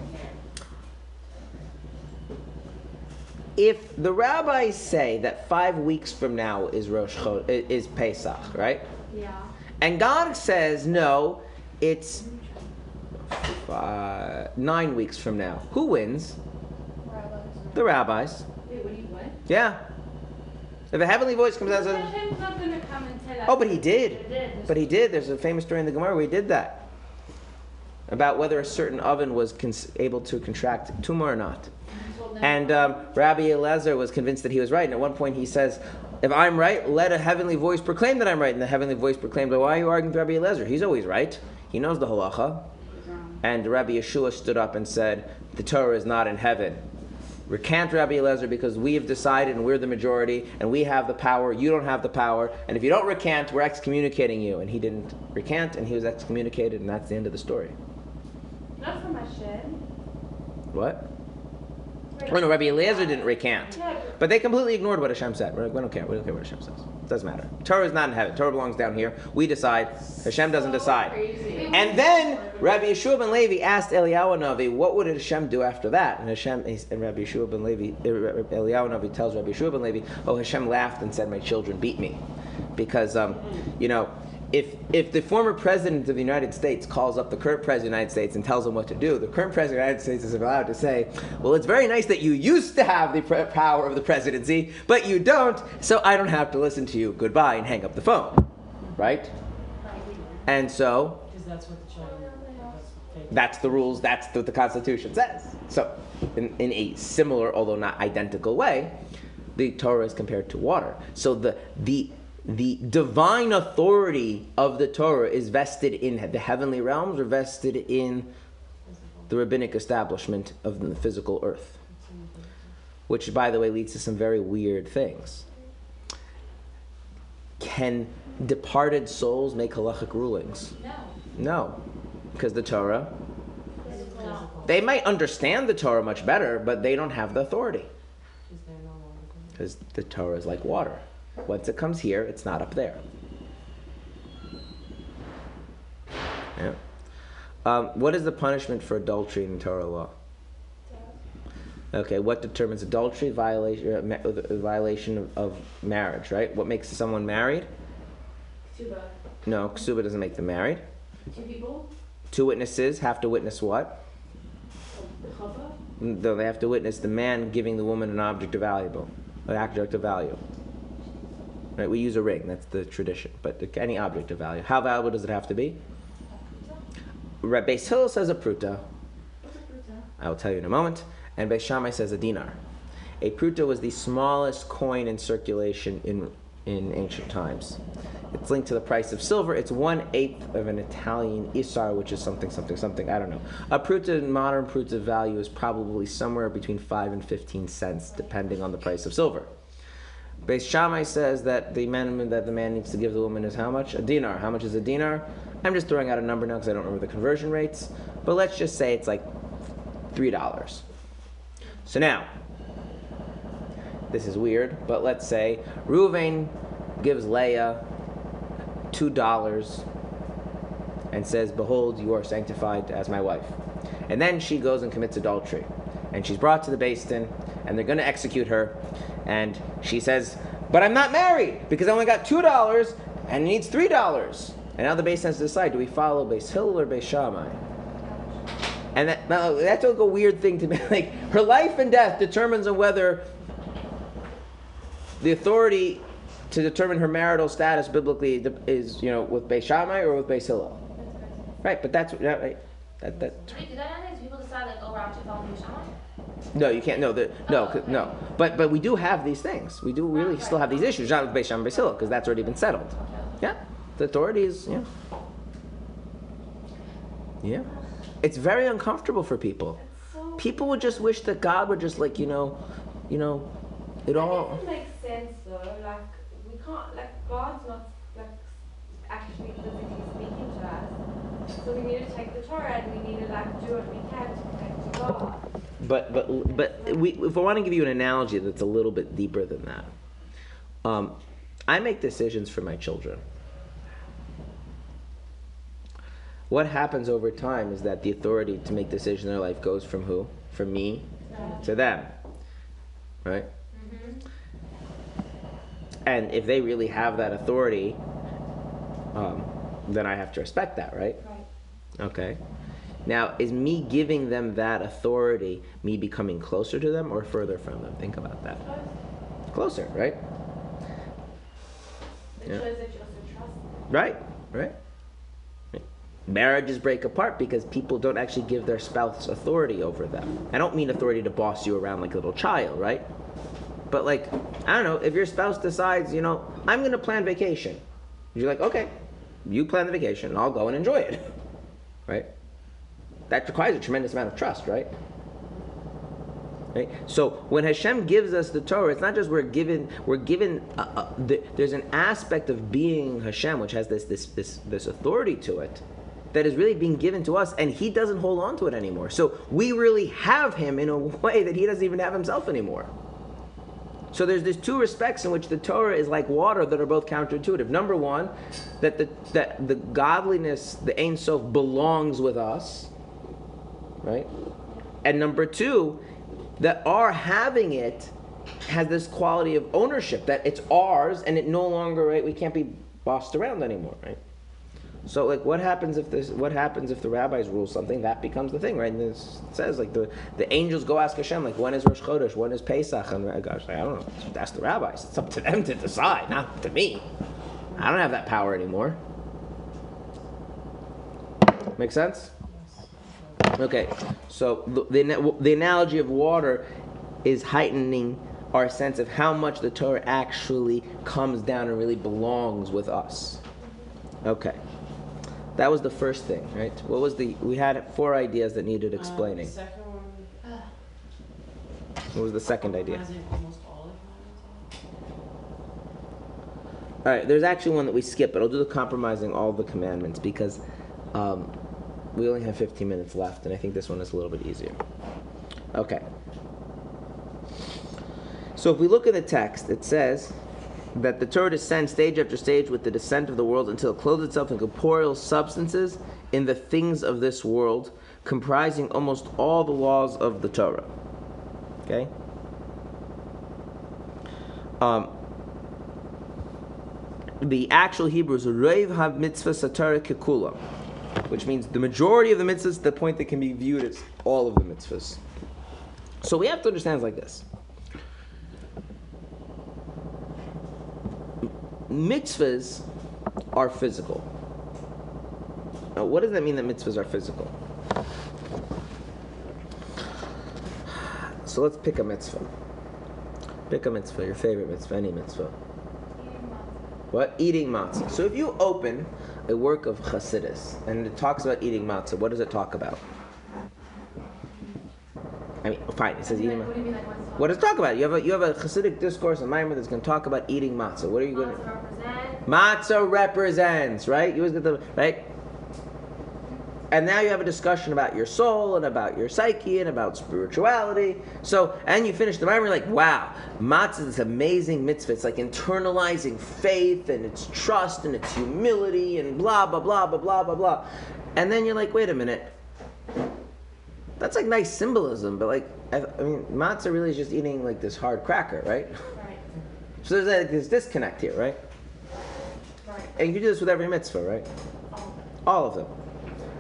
If the rabbis say that five weeks from now is Rosh Chod- is Pesach, right? Yeah. And God says no, it's uh, nine weeks from now. Who wins? The rabbis. Wait, what do you what? Yeah. If a heavenly voice comes out and says, Hashem's not gonna come and tell us. "Oh, but he did." Did. But he did. There's a famous story in the Gemara where he did that. About whether a certain oven was cons- able to contract tumah or not. And um, Rabbi Elazar was convinced that he was right. And at one point he says, If I'm right, let a heavenly voice proclaim that I'm right. And the heavenly voice proclaimed, Why are you arguing with Rabbi Eliezer? He's always right. He knows the halacha. And Rabbi Yehoshua stood up and said, The Torah is not in heaven. Recant Rabbi Eliezer because we have decided and we're the majority and we have the power. You don't have the power. And if you don't recant, we're excommunicating you. And he didn't recant and he was excommunicated. And that's the end of the story. Not from Hashem. What? Oh no, Rabbi Eliezer didn't recant. But they completely ignored what Hashem said. We're like, we don't care. We don't care what Hashem says. It doesn't matter. Torah is not in heaven. Torah belongs down here. We decide. Hashem doesn't decide. And then Rabbi Yehoshua ben Levi asked Eliyahu Navi, what would Hashem do after that? And Hashem and Rabbi Yehoshua ben Levi, uh, Eliyahu Navi tells Rabbi Yehoshua ben Levi, oh Hashem laughed and said, my children beat me, because um, you know. If, if the former president of the United States calls up the current president of the United States and tells him what to do, the current president of the United States is allowed to say, Well, it's very nice that you used to have the pre- power of the presidency, but you don't, so I don't have to listen to you. Goodbye, and hang up the phone. Right? And so, that's the rules, that's what the Constitution says. So, in, in a similar, although not identical way, the Torah is compared to water. So the the the divine authority of the Torah is vested in the heavenly realms or vested in the rabbinic establishment of the physical earth. Which, by the way, leads to some very weird things. Can departed souls make halachic rulings? No. No, because the Torah they might understand the Torah much better, but they don't have the authority. Because the Torah is like water. Once it comes here, it's not up there. Yeah. Um, what is the punishment for adultery in Torah law? Okay, what determines adultery? Violation, uh, uh, violation of, of marriage, right? What makes someone married? Ksuba. No, ksuba doesn't make them married. Two people. Two witnesses have to witness what? Chava. Though they have to witness the man giving the woman an object of valuable, an object of value. Right? We use a ring. That's the tradition. But any object of value. How valuable does it have to be? Right, Beis Hillel says a pruta. What's a pruta? I will tell you in a moment. And Beis Shammai says a dinar. A pruta was the smallest coin in circulation in in ancient times. It's linked to the price of silver. It's one eighth of an Italian isar, which is something, something, something. I don't know. A pruta, modern pruta value is probably somewhere between five and fifteen cents, depending on the price of silver. Beis Shammai says that the man that the man needs to give the woman is how much? A dinar. How much is a dinar? I'm just throwing out a number now because I don't remember the conversion rates. But let's just say it's like three dollars. So now, this is weird, but let's say Reuven gives Leah two dollars and says, "Behold, you are sanctified as my wife." And then she goes and commits adultery, and she's brought to the Din, and they're going to execute her. And she says, "But I'm not married because I only got two dollars, and it needs three dollars." And now the base has to decide: do we follow Beis Hillel or Beis Shammai? And that, now, that's like a weird thing to be like. Her life and death determines on whether the authority to determine her marital status biblically is, you know, with Beis Shammai or with Beis Hillel. Right, but that's that, right. That, that, Wait, did that nowadays people decide like, oh, we're actually following Shammai? No, you can't. No, the, no, Oh, no. But but we do have these things. We do really still have these issues, not with Beis Shammai and Beis Hillel, because that's already been settled. Yeah, the authorities. yeah. Yeah, it's very uncomfortable for people. People would just wish that God would just like you know, you know, it all. It doesn't make sense though. Like we can't. Like God's not like actually physically speaking to us. So we need to take the Torah and we need to like do what we can to connect to God. But but but we, if I want to give you an analogy that's a little bit deeper than that, um, I make decisions for my children. What happens over time is that the authority to make decisions in their life goes from who? From me to them, right? And if they really have that authority, um, then I have to respect that, right? Okay. Now, is me giving them that authority me becoming closer to them or further from them? Think about that. Closer, right? Yeah. shows that you also trust them. Right, right. Marriages break apart because people don't actually give their spouse authority over them. I don't mean authority to boss you around like a little child, right? But like, I don't know, if your spouse decides, you know, I'm gonna plan vacation, you're like, okay, you plan the vacation, and I'll go and enjoy it, right? That requires a tremendous amount of trust, right? Right? So when Hashem gives us the Torah, it's not just we're given we're given uh, uh, the, there's an aspect of being Hashem which has this this this this authority to it, that is really being given to us, and he doesn't hold on to it anymore. So we really have him in a way that he doesn't even have himself anymore. So there's these two respects in which the Torah is like water that are both counterintuitive. Number one, that the that the godliness, the Ein Sof, belongs with us, right? And number two, that our having it has this quality of ownership that it's ours and it no longer right we can't be bossed around anymore, right? So like what happens if this what happens if the rabbis rule something? That becomes the thing right? And this says like the, the angels go ask Hashem like when is Rosh Chodesh? When is Pesach? And uh, gosh like, I don't know. That's the rabbis. It's up to them to decide not to me. I don't have that power anymore. Make sense okay so the, the, the analogy of water is heightening our sense of how much the Torah actually comes down and really belongs with us okay that was the first thing, right? What was the? We had four ideas that needed explaining. Uh, the second What was the second idea? all. All right, there's actually one that we skipped, but I'll do the compromising all the commandments because um, we only have 15 minutes left, and I think this one is a little bit easier. Okay. So if we look at the text, it says that the Torah descends stage after stage with the descent of the world until it clothes itself in corporeal substances in the things of this world, comprising almost all the laws of the Torah. Okay? Um, the actual Hebrew is Reiv Hav Mitzvah Satara Kekula, which means the majority of the mitzvahs, the point that can be viewed as all of the mitzvahs. So we have to understand it like this. mitzvahs are physical. Now, what does that mean that mitzvahs are physical? So let's pick a mitzvah. Pick a mitzvah, your favorite mitzvah, any mitzvah. What? Eating matzah. So if you open a work of Chassidus and it talks about eating matzah, what does it talk about? I mean, fine, it says eating Like, matzah. what do you mean, like, What does it talk about? You have a you have a Hasidic discourse, a maamar that's going to talk about eating matzah. What are you going to? Represent? Matzah represents, right? You always get the right. And now you have a discussion about your soul and about your psyche and about spirituality. So, and you finish the maamar, you're like, wow, matzah is this amazing mitzvah. It's like internalizing faith and it's trust and it's humility and blah blah blah blah blah blah blah. And then you're like, wait a minute. That's like nice symbolism, but like, I, I mean, matzah really is just eating like this hard cracker, right? Right, So there's like this disconnect here, right? right. And you can do this with every mitzvah, right? All All of it. of them.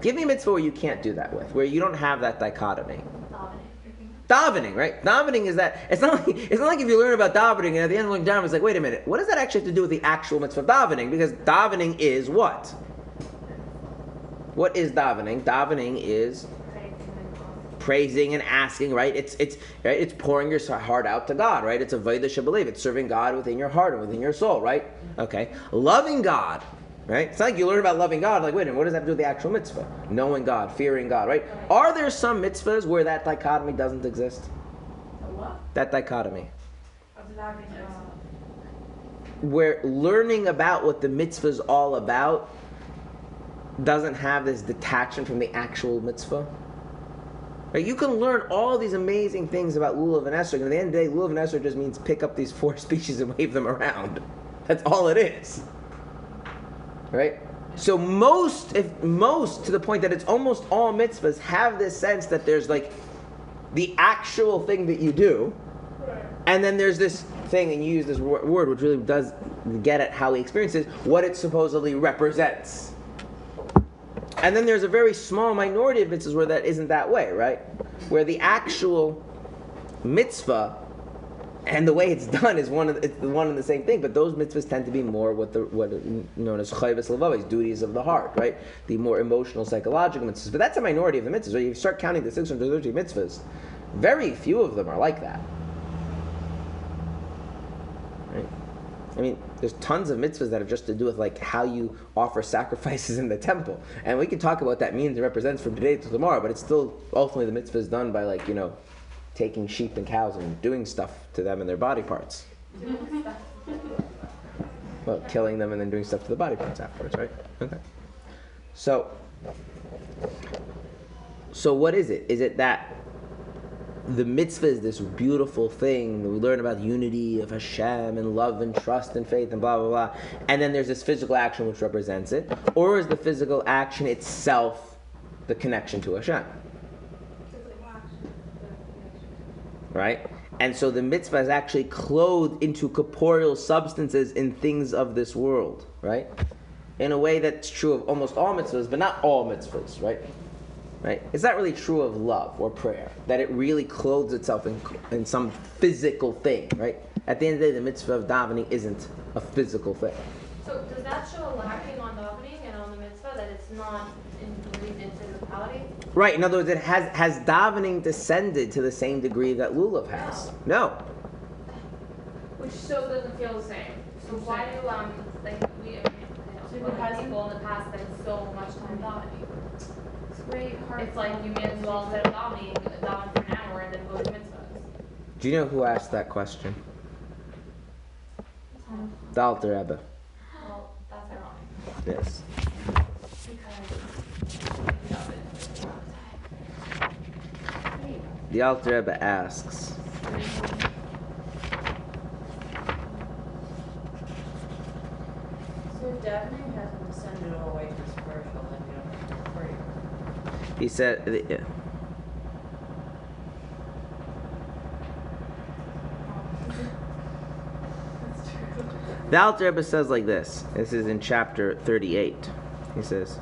Give me a mitzvah where you can't do that with, where you don't have that dichotomy. Davening. Davening, right? Davening is that it's not like it's not like if you learn about davening and at the end of looking down it's like, wait a minute, what does that actually have to do with the actual mitzvah of davening? Because davening is what? What is davening? Davening is praising and asking, right? It's it's right. It's pouring your heart out to God, right? It's avodah shebalev. It's serving God within your heart and within your soul, right? Mm-hmm. Okay, loving God, right? It's not like you learn about loving God. Like, wait a minute, what does that have to do with the actual mitzvah? Knowing God, fearing God, right? Are there some mitzvahs where that dichotomy doesn't exist? That dichotomy, where learning about what the mitzvah is all about doesn't have this detachment from the actual mitzvah. Right? You can learn all these amazing things about lulav and esrog, and at the end of the day, lulav and esrog just means pick up these four species and wave them around. That's all it is. Right? So most, if most, to the point that it's almost all mitzvahs have this sense that there's like the actual thing that you do, and then there's this thing, and you use this word, which really does get at how he experiences what it supposedly represents. And then there's a very small minority of mitzvahs where that isn't that way, right? Where the actual mitzvah and the way it's done is one of the, it's one and the same thing. But those mitzvahs tend to be more what the what known as chovos levavos, duties of the heart, right? The more emotional, psychological mitzvahs. But that's a minority of the mitzvahs. When you start counting the 630 mitzvahs, very few of them are like that. Right? I mean, there's tons of mitzvahs that have just to do with like how you offer sacrifices in the temple, and we can talk about what that means and represents from today to tomorrow. But it's still ultimately the mitzvah is done by like you know, taking sheep and cows and doing stuff to them and their body parts. well, killing them and then doing stuff to the body parts afterwards, right? Okay. So, So what is it? Is it that the mitzvah is this beautiful thing. that We learn about unity of Hashem and love and trust and faith and blah blah blah. And then there's this physical action which represents it. Or is the physical action itself the connection to Hashem? Right? And so the mitzvah is actually clothed into corporeal substances in things of this world, right? In a way that's true of almost all mitzvahs, but not all mitzvahs, right? right? It's not really true of love or prayer, that it really clothes itself in, in some physical thing, right? At the end of the day, the mitzvah of davening isn't a physical thing. So does that show a lacking on davening and on the mitzvah that it's not in, believed in physicality? Right, in other words, it has, has davening descended to the same degree that lulav has? No. Which still doesn't feel the same. So why do um like we you know, So other because- people in the past spend so much time davening? It's very hard. It's like you may as well instead of davening, daven for an hour and then go to mitzvahs. Do you know who asked that question? The Alter Rebbe. Well, that's ironic Yes. because we love it. The Alter Rebbe asks, So if davening hasn't descended all the way to spiritual, then you don't have to worry. he said, uh, the Alter Rebbe says like this. This is in chapter 38. He says,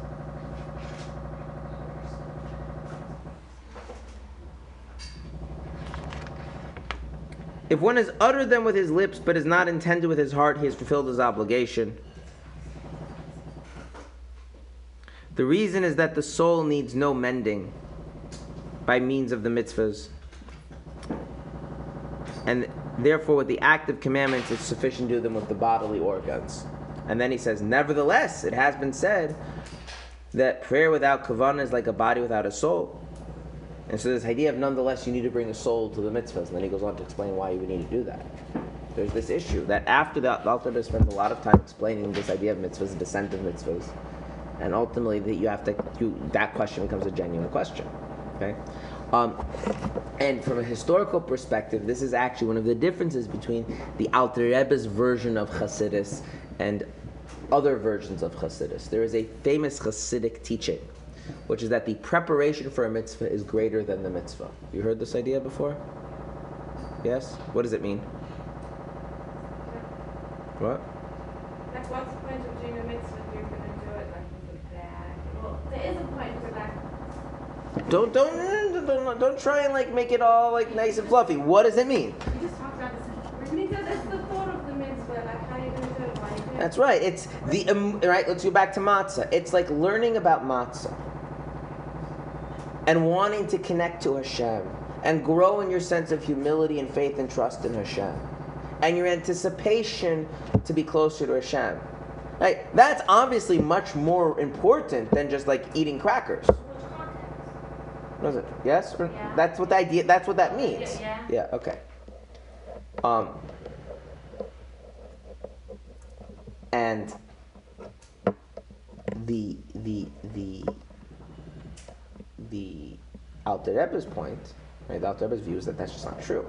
If one has uttered them with his lips but is not intended with his heart, he has fulfilled his obligation. The reason is that the soul needs no mending by means of the mitzvahs. And therefore, with the active commandments, it's sufficient to do them with the bodily organs. And then he says, Nevertheless, it has been said that prayer without kavanah is like a body without a soul. And so, this idea of nonetheless, you need to bring a soul to the mitzvahs. And then he goes on to explain why you would need to do that. There's this issue that after that, the Alter spends a lot of time explaining this idea of mitzvahs, the descent of mitzvahs and ultimately that you have to you, that question becomes a genuine question okay um, and from a historical perspective this is actually one of the differences between the Alter Rebbe's version of Hasidus and other versions of Hasidus there is a famous Hasidic teaching which is that the preparation for a mitzvah is greater than the mitzvah you heard this idea before yes what does it mean what Like, what's the point of doing a mitzvah if you're gonna do it like with a bag? Well, there is a point for that. don't don't don't don't try and like make it all like nice and fluffy what does it mean We just talked about this. Because it's the thought of the mitzvah, like how gonna do it, why you're it. That's right. It's the um, right. Let's go back to matzah. It's like learning about matzah and wanting to connect to Hashem and grow in your sense of humility and faith and trust in Hashem and your anticipation to be closer to Hashem. Right? That's obviously much more important than just like eating crackers. Which context? What is it? Yes? Or- Yeah. That's what the idea. That's what that means. Yeah. Yeah. Okay. Um. And the the the the Alter Rebbe's point, right? The Alter Rebbe's view is that that's just not true.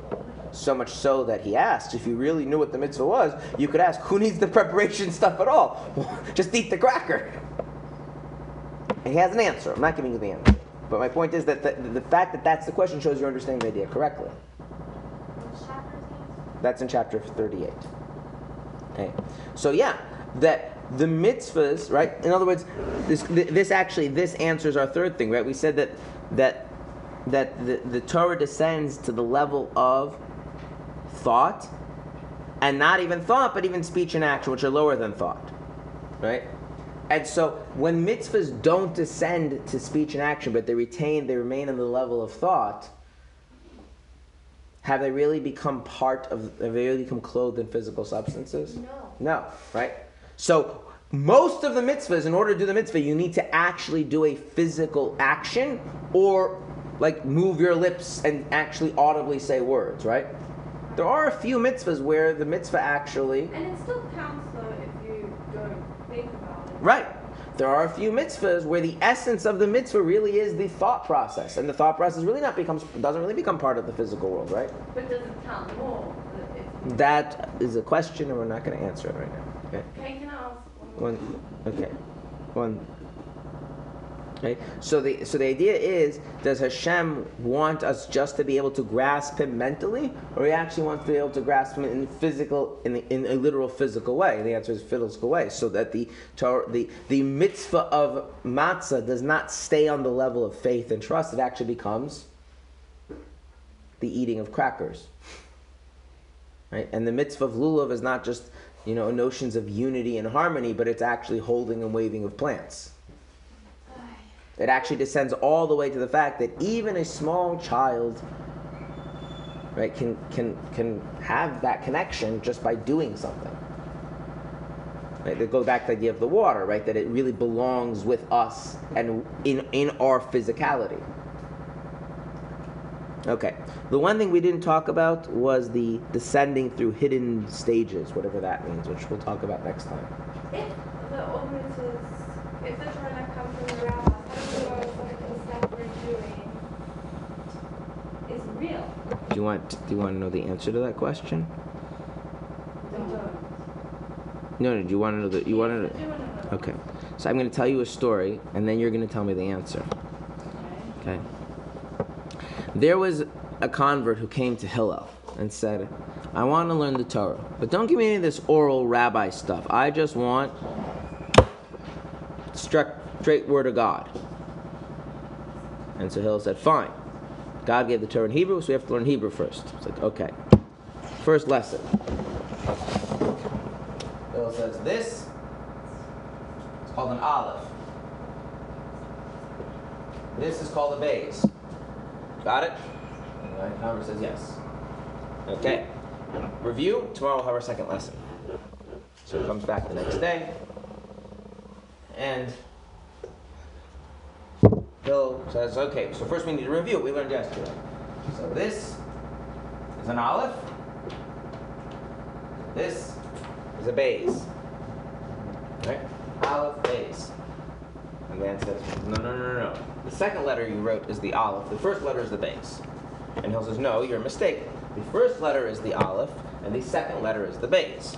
So much so that he asked, if you really knew what the mitzvah was, you could ask, who needs the preparation stuff at all? just eat the cracker. And he has an answer. I'm not giving you the answer. But my point is that the, the fact that that's the question shows you're understanding the idea correctly. Which chapter is that? That's in chapter 38. Okay. So yeah, that the mitzvahs, right? In other words, this this actually this answers our third thing, right? We said that that that the, the Torah descends to the level of thought, and not even thought, but even speech and action, which are lower than thought, right? And so when mitzvahs don't descend to speech and action, but they retain, they remain on the level of thought, have they really become part of, have they really become clothed in physical substances? No. No, right? So most of the mitzvahs, in order to do the mitzvah, you need to actually do a physical action or like move your lips and actually audibly say words, right? There are a few mitzvahs where the mitzvah actually And it still counts though if you don't think about it. Right. there are a few mitzvahs where the essence of the mitzvah really is the thought process, and the thought process really not becomes doesn't really become part of the physical world, right? But does it count more? That is a question, and we're not going to answer it right now. Okay. Okay, can I ask one? One. Okay. One. Okay. So the so the idea is, does Hashem want us just to be able to grasp Him mentally, or He actually wants to be able to grasp Him in physical, in, in a literal physical way? The answer is physical way. So that the the the mitzvah of matzah does not stay on the level of faith and trust. It actually becomes the eating of crackers. Right? And the mitzvah of lulav is not just you know notions of unity and harmony, but it's actually holding and waving of plants. It actually descends all the way to the fact that even a small child, right, can can can have that connection just by doing something. Right? They go back to the idea of the water, right? That it really belongs with us and in in our physicality. Okay. The one thing we didn't talk about was the descending through hidden stages, whatever that means, which we'll talk about next time. If the ordinances, if they're trying to come from the rabbis, how do you know like the stuff we're doing is real? Do you want do you want to know the answer to that question? They. No, no. Do you want to know the you want to I know? do wanna know. Okay. So I'm going to tell you a story, and then you're going to tell me the answer. Okay. There was a convert who came to Hillel and said, "I want to learn the Torah, but don't give me any of this oral rabbi stuff. I just want straight, word of God." And so Hillel said, "Fine. God gave the Torah in Hebrew, so we have to learn Hebrew first." It's like, okay. First lesson. Hillel says, "This is called an aleph. This is called a beis. Got it? And the says yes. Okay. Review. Tomorrow we'll have our second lesson. So he comes back the next day. And Bill says, okay, so first we need to review we learned yesterday. So this is an aleph. This is a beis. Right? Aleph beis. And man says, no, no, no, no, no. The second letter you wrote is the aleph. The first letter is the beis. And Hillel says, no, you're mistaken. The first letter is the aleph, and the second letter is the beis.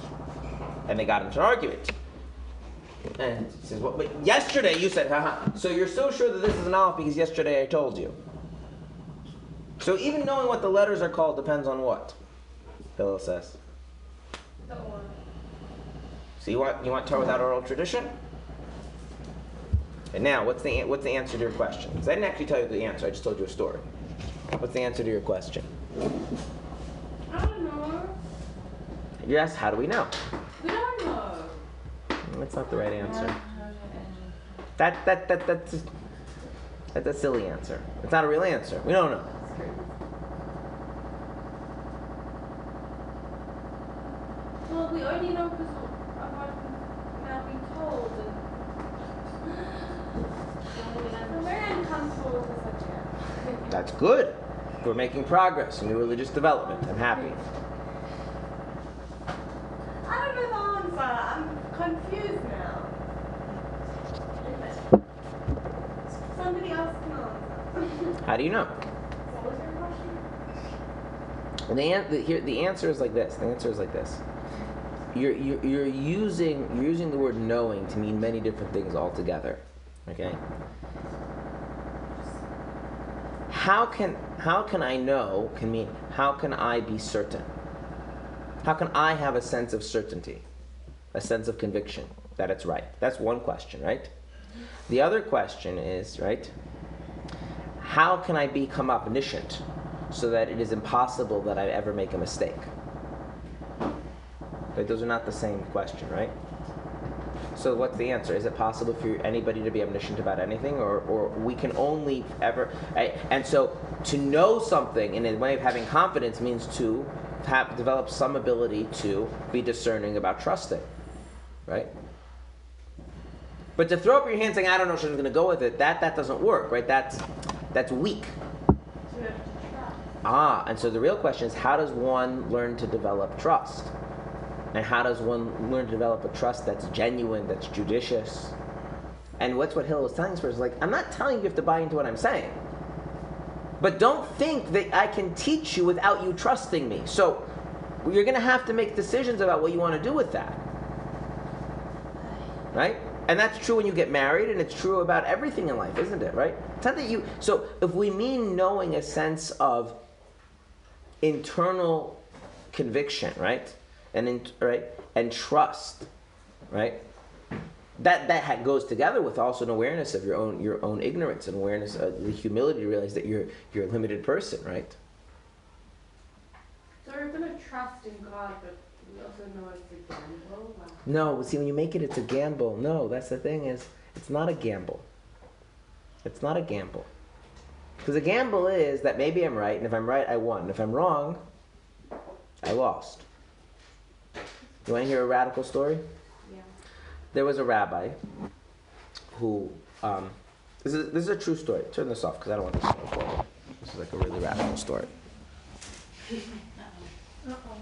And they got into an argument. And he says, well, but yesterday you said, haha. So you're so sure that this is an aleph because yesterday I told you. So even knowing what the letters are called depends on what? Hillel says. So you want you want Torah without oral tradition? And now, what's the what's the answer to your question? Because I didn't actually tell you the answer. I just told you a story. What's the answer to your question? I don't know. Yes. How do we know? We don't know. That's not the right answer. That that that that's a, that's a silly answer. It's not a real answer. We don't know. Well, we only know because of what we've now been told. And I'm very uncomfortable with the subject. That's good. We're making progress in new religious development. I'm happy. I don't know the answer. I'm confused now. Somebody else can answer. How do you know? What was your question? The, an- the, here, the answer is like this. The answer is like this. You're, you're, you're using you're using the word knowing to mean many different things altogether. Okay. How can how can I know can mean how can I be certain? How can I have a sense of certainty, a sense of conviction that it's right? That's one question, right? The other question is right. How can I become omniscient so that it is impossible that I ever make a mistake? Like, those are not the same question, right? So what's the answer? Is it possible for anybody to be omniscient about anything, or, or we can only ever? And so to know something in a way of having confidence means to have develop some ability to be discerning about trusting, right? But to throw up your hand saying I don't know, she's going to go with it, that that doesn't work, right? That's that's weak. So we have to trust. Ah, and so the real question is how does one learn to develop trust? And how does one learn to develop a trust that's genuine, that's judicious? And what's what Hillel was telling us was like, I'm not telling you you have to buy into what I'm saying. But don't think that I can teach you without you trusting me. So you're going to have to make decisions about what you want to do with that. Right? And that's true when you get married, and it's true about everything in life, isn't it? Right? It's not that you. So if we mean knowing a sense of internal conviction, right, and in, right, and trust, right, that that ha- goes together with also an awareness of your own your own ignorance and awareness of the humility to realize that you're you're a limited person, right? So we're gonna trust in God, but we also know it's a gamble. Like, No, see, when you make it, it's a gamble. No, that's the thing is, it's not a gamble. It's not a gamble. Because a gamble is that maybe I'm right, and if I'm right, I won. And if I'm wrong, I lost. You want to hear a radical story? yeah. There was a rabbi who, um, this is this is a true story. Turn this off because I don't want this to record. This is like a really radical story. Uh-oh.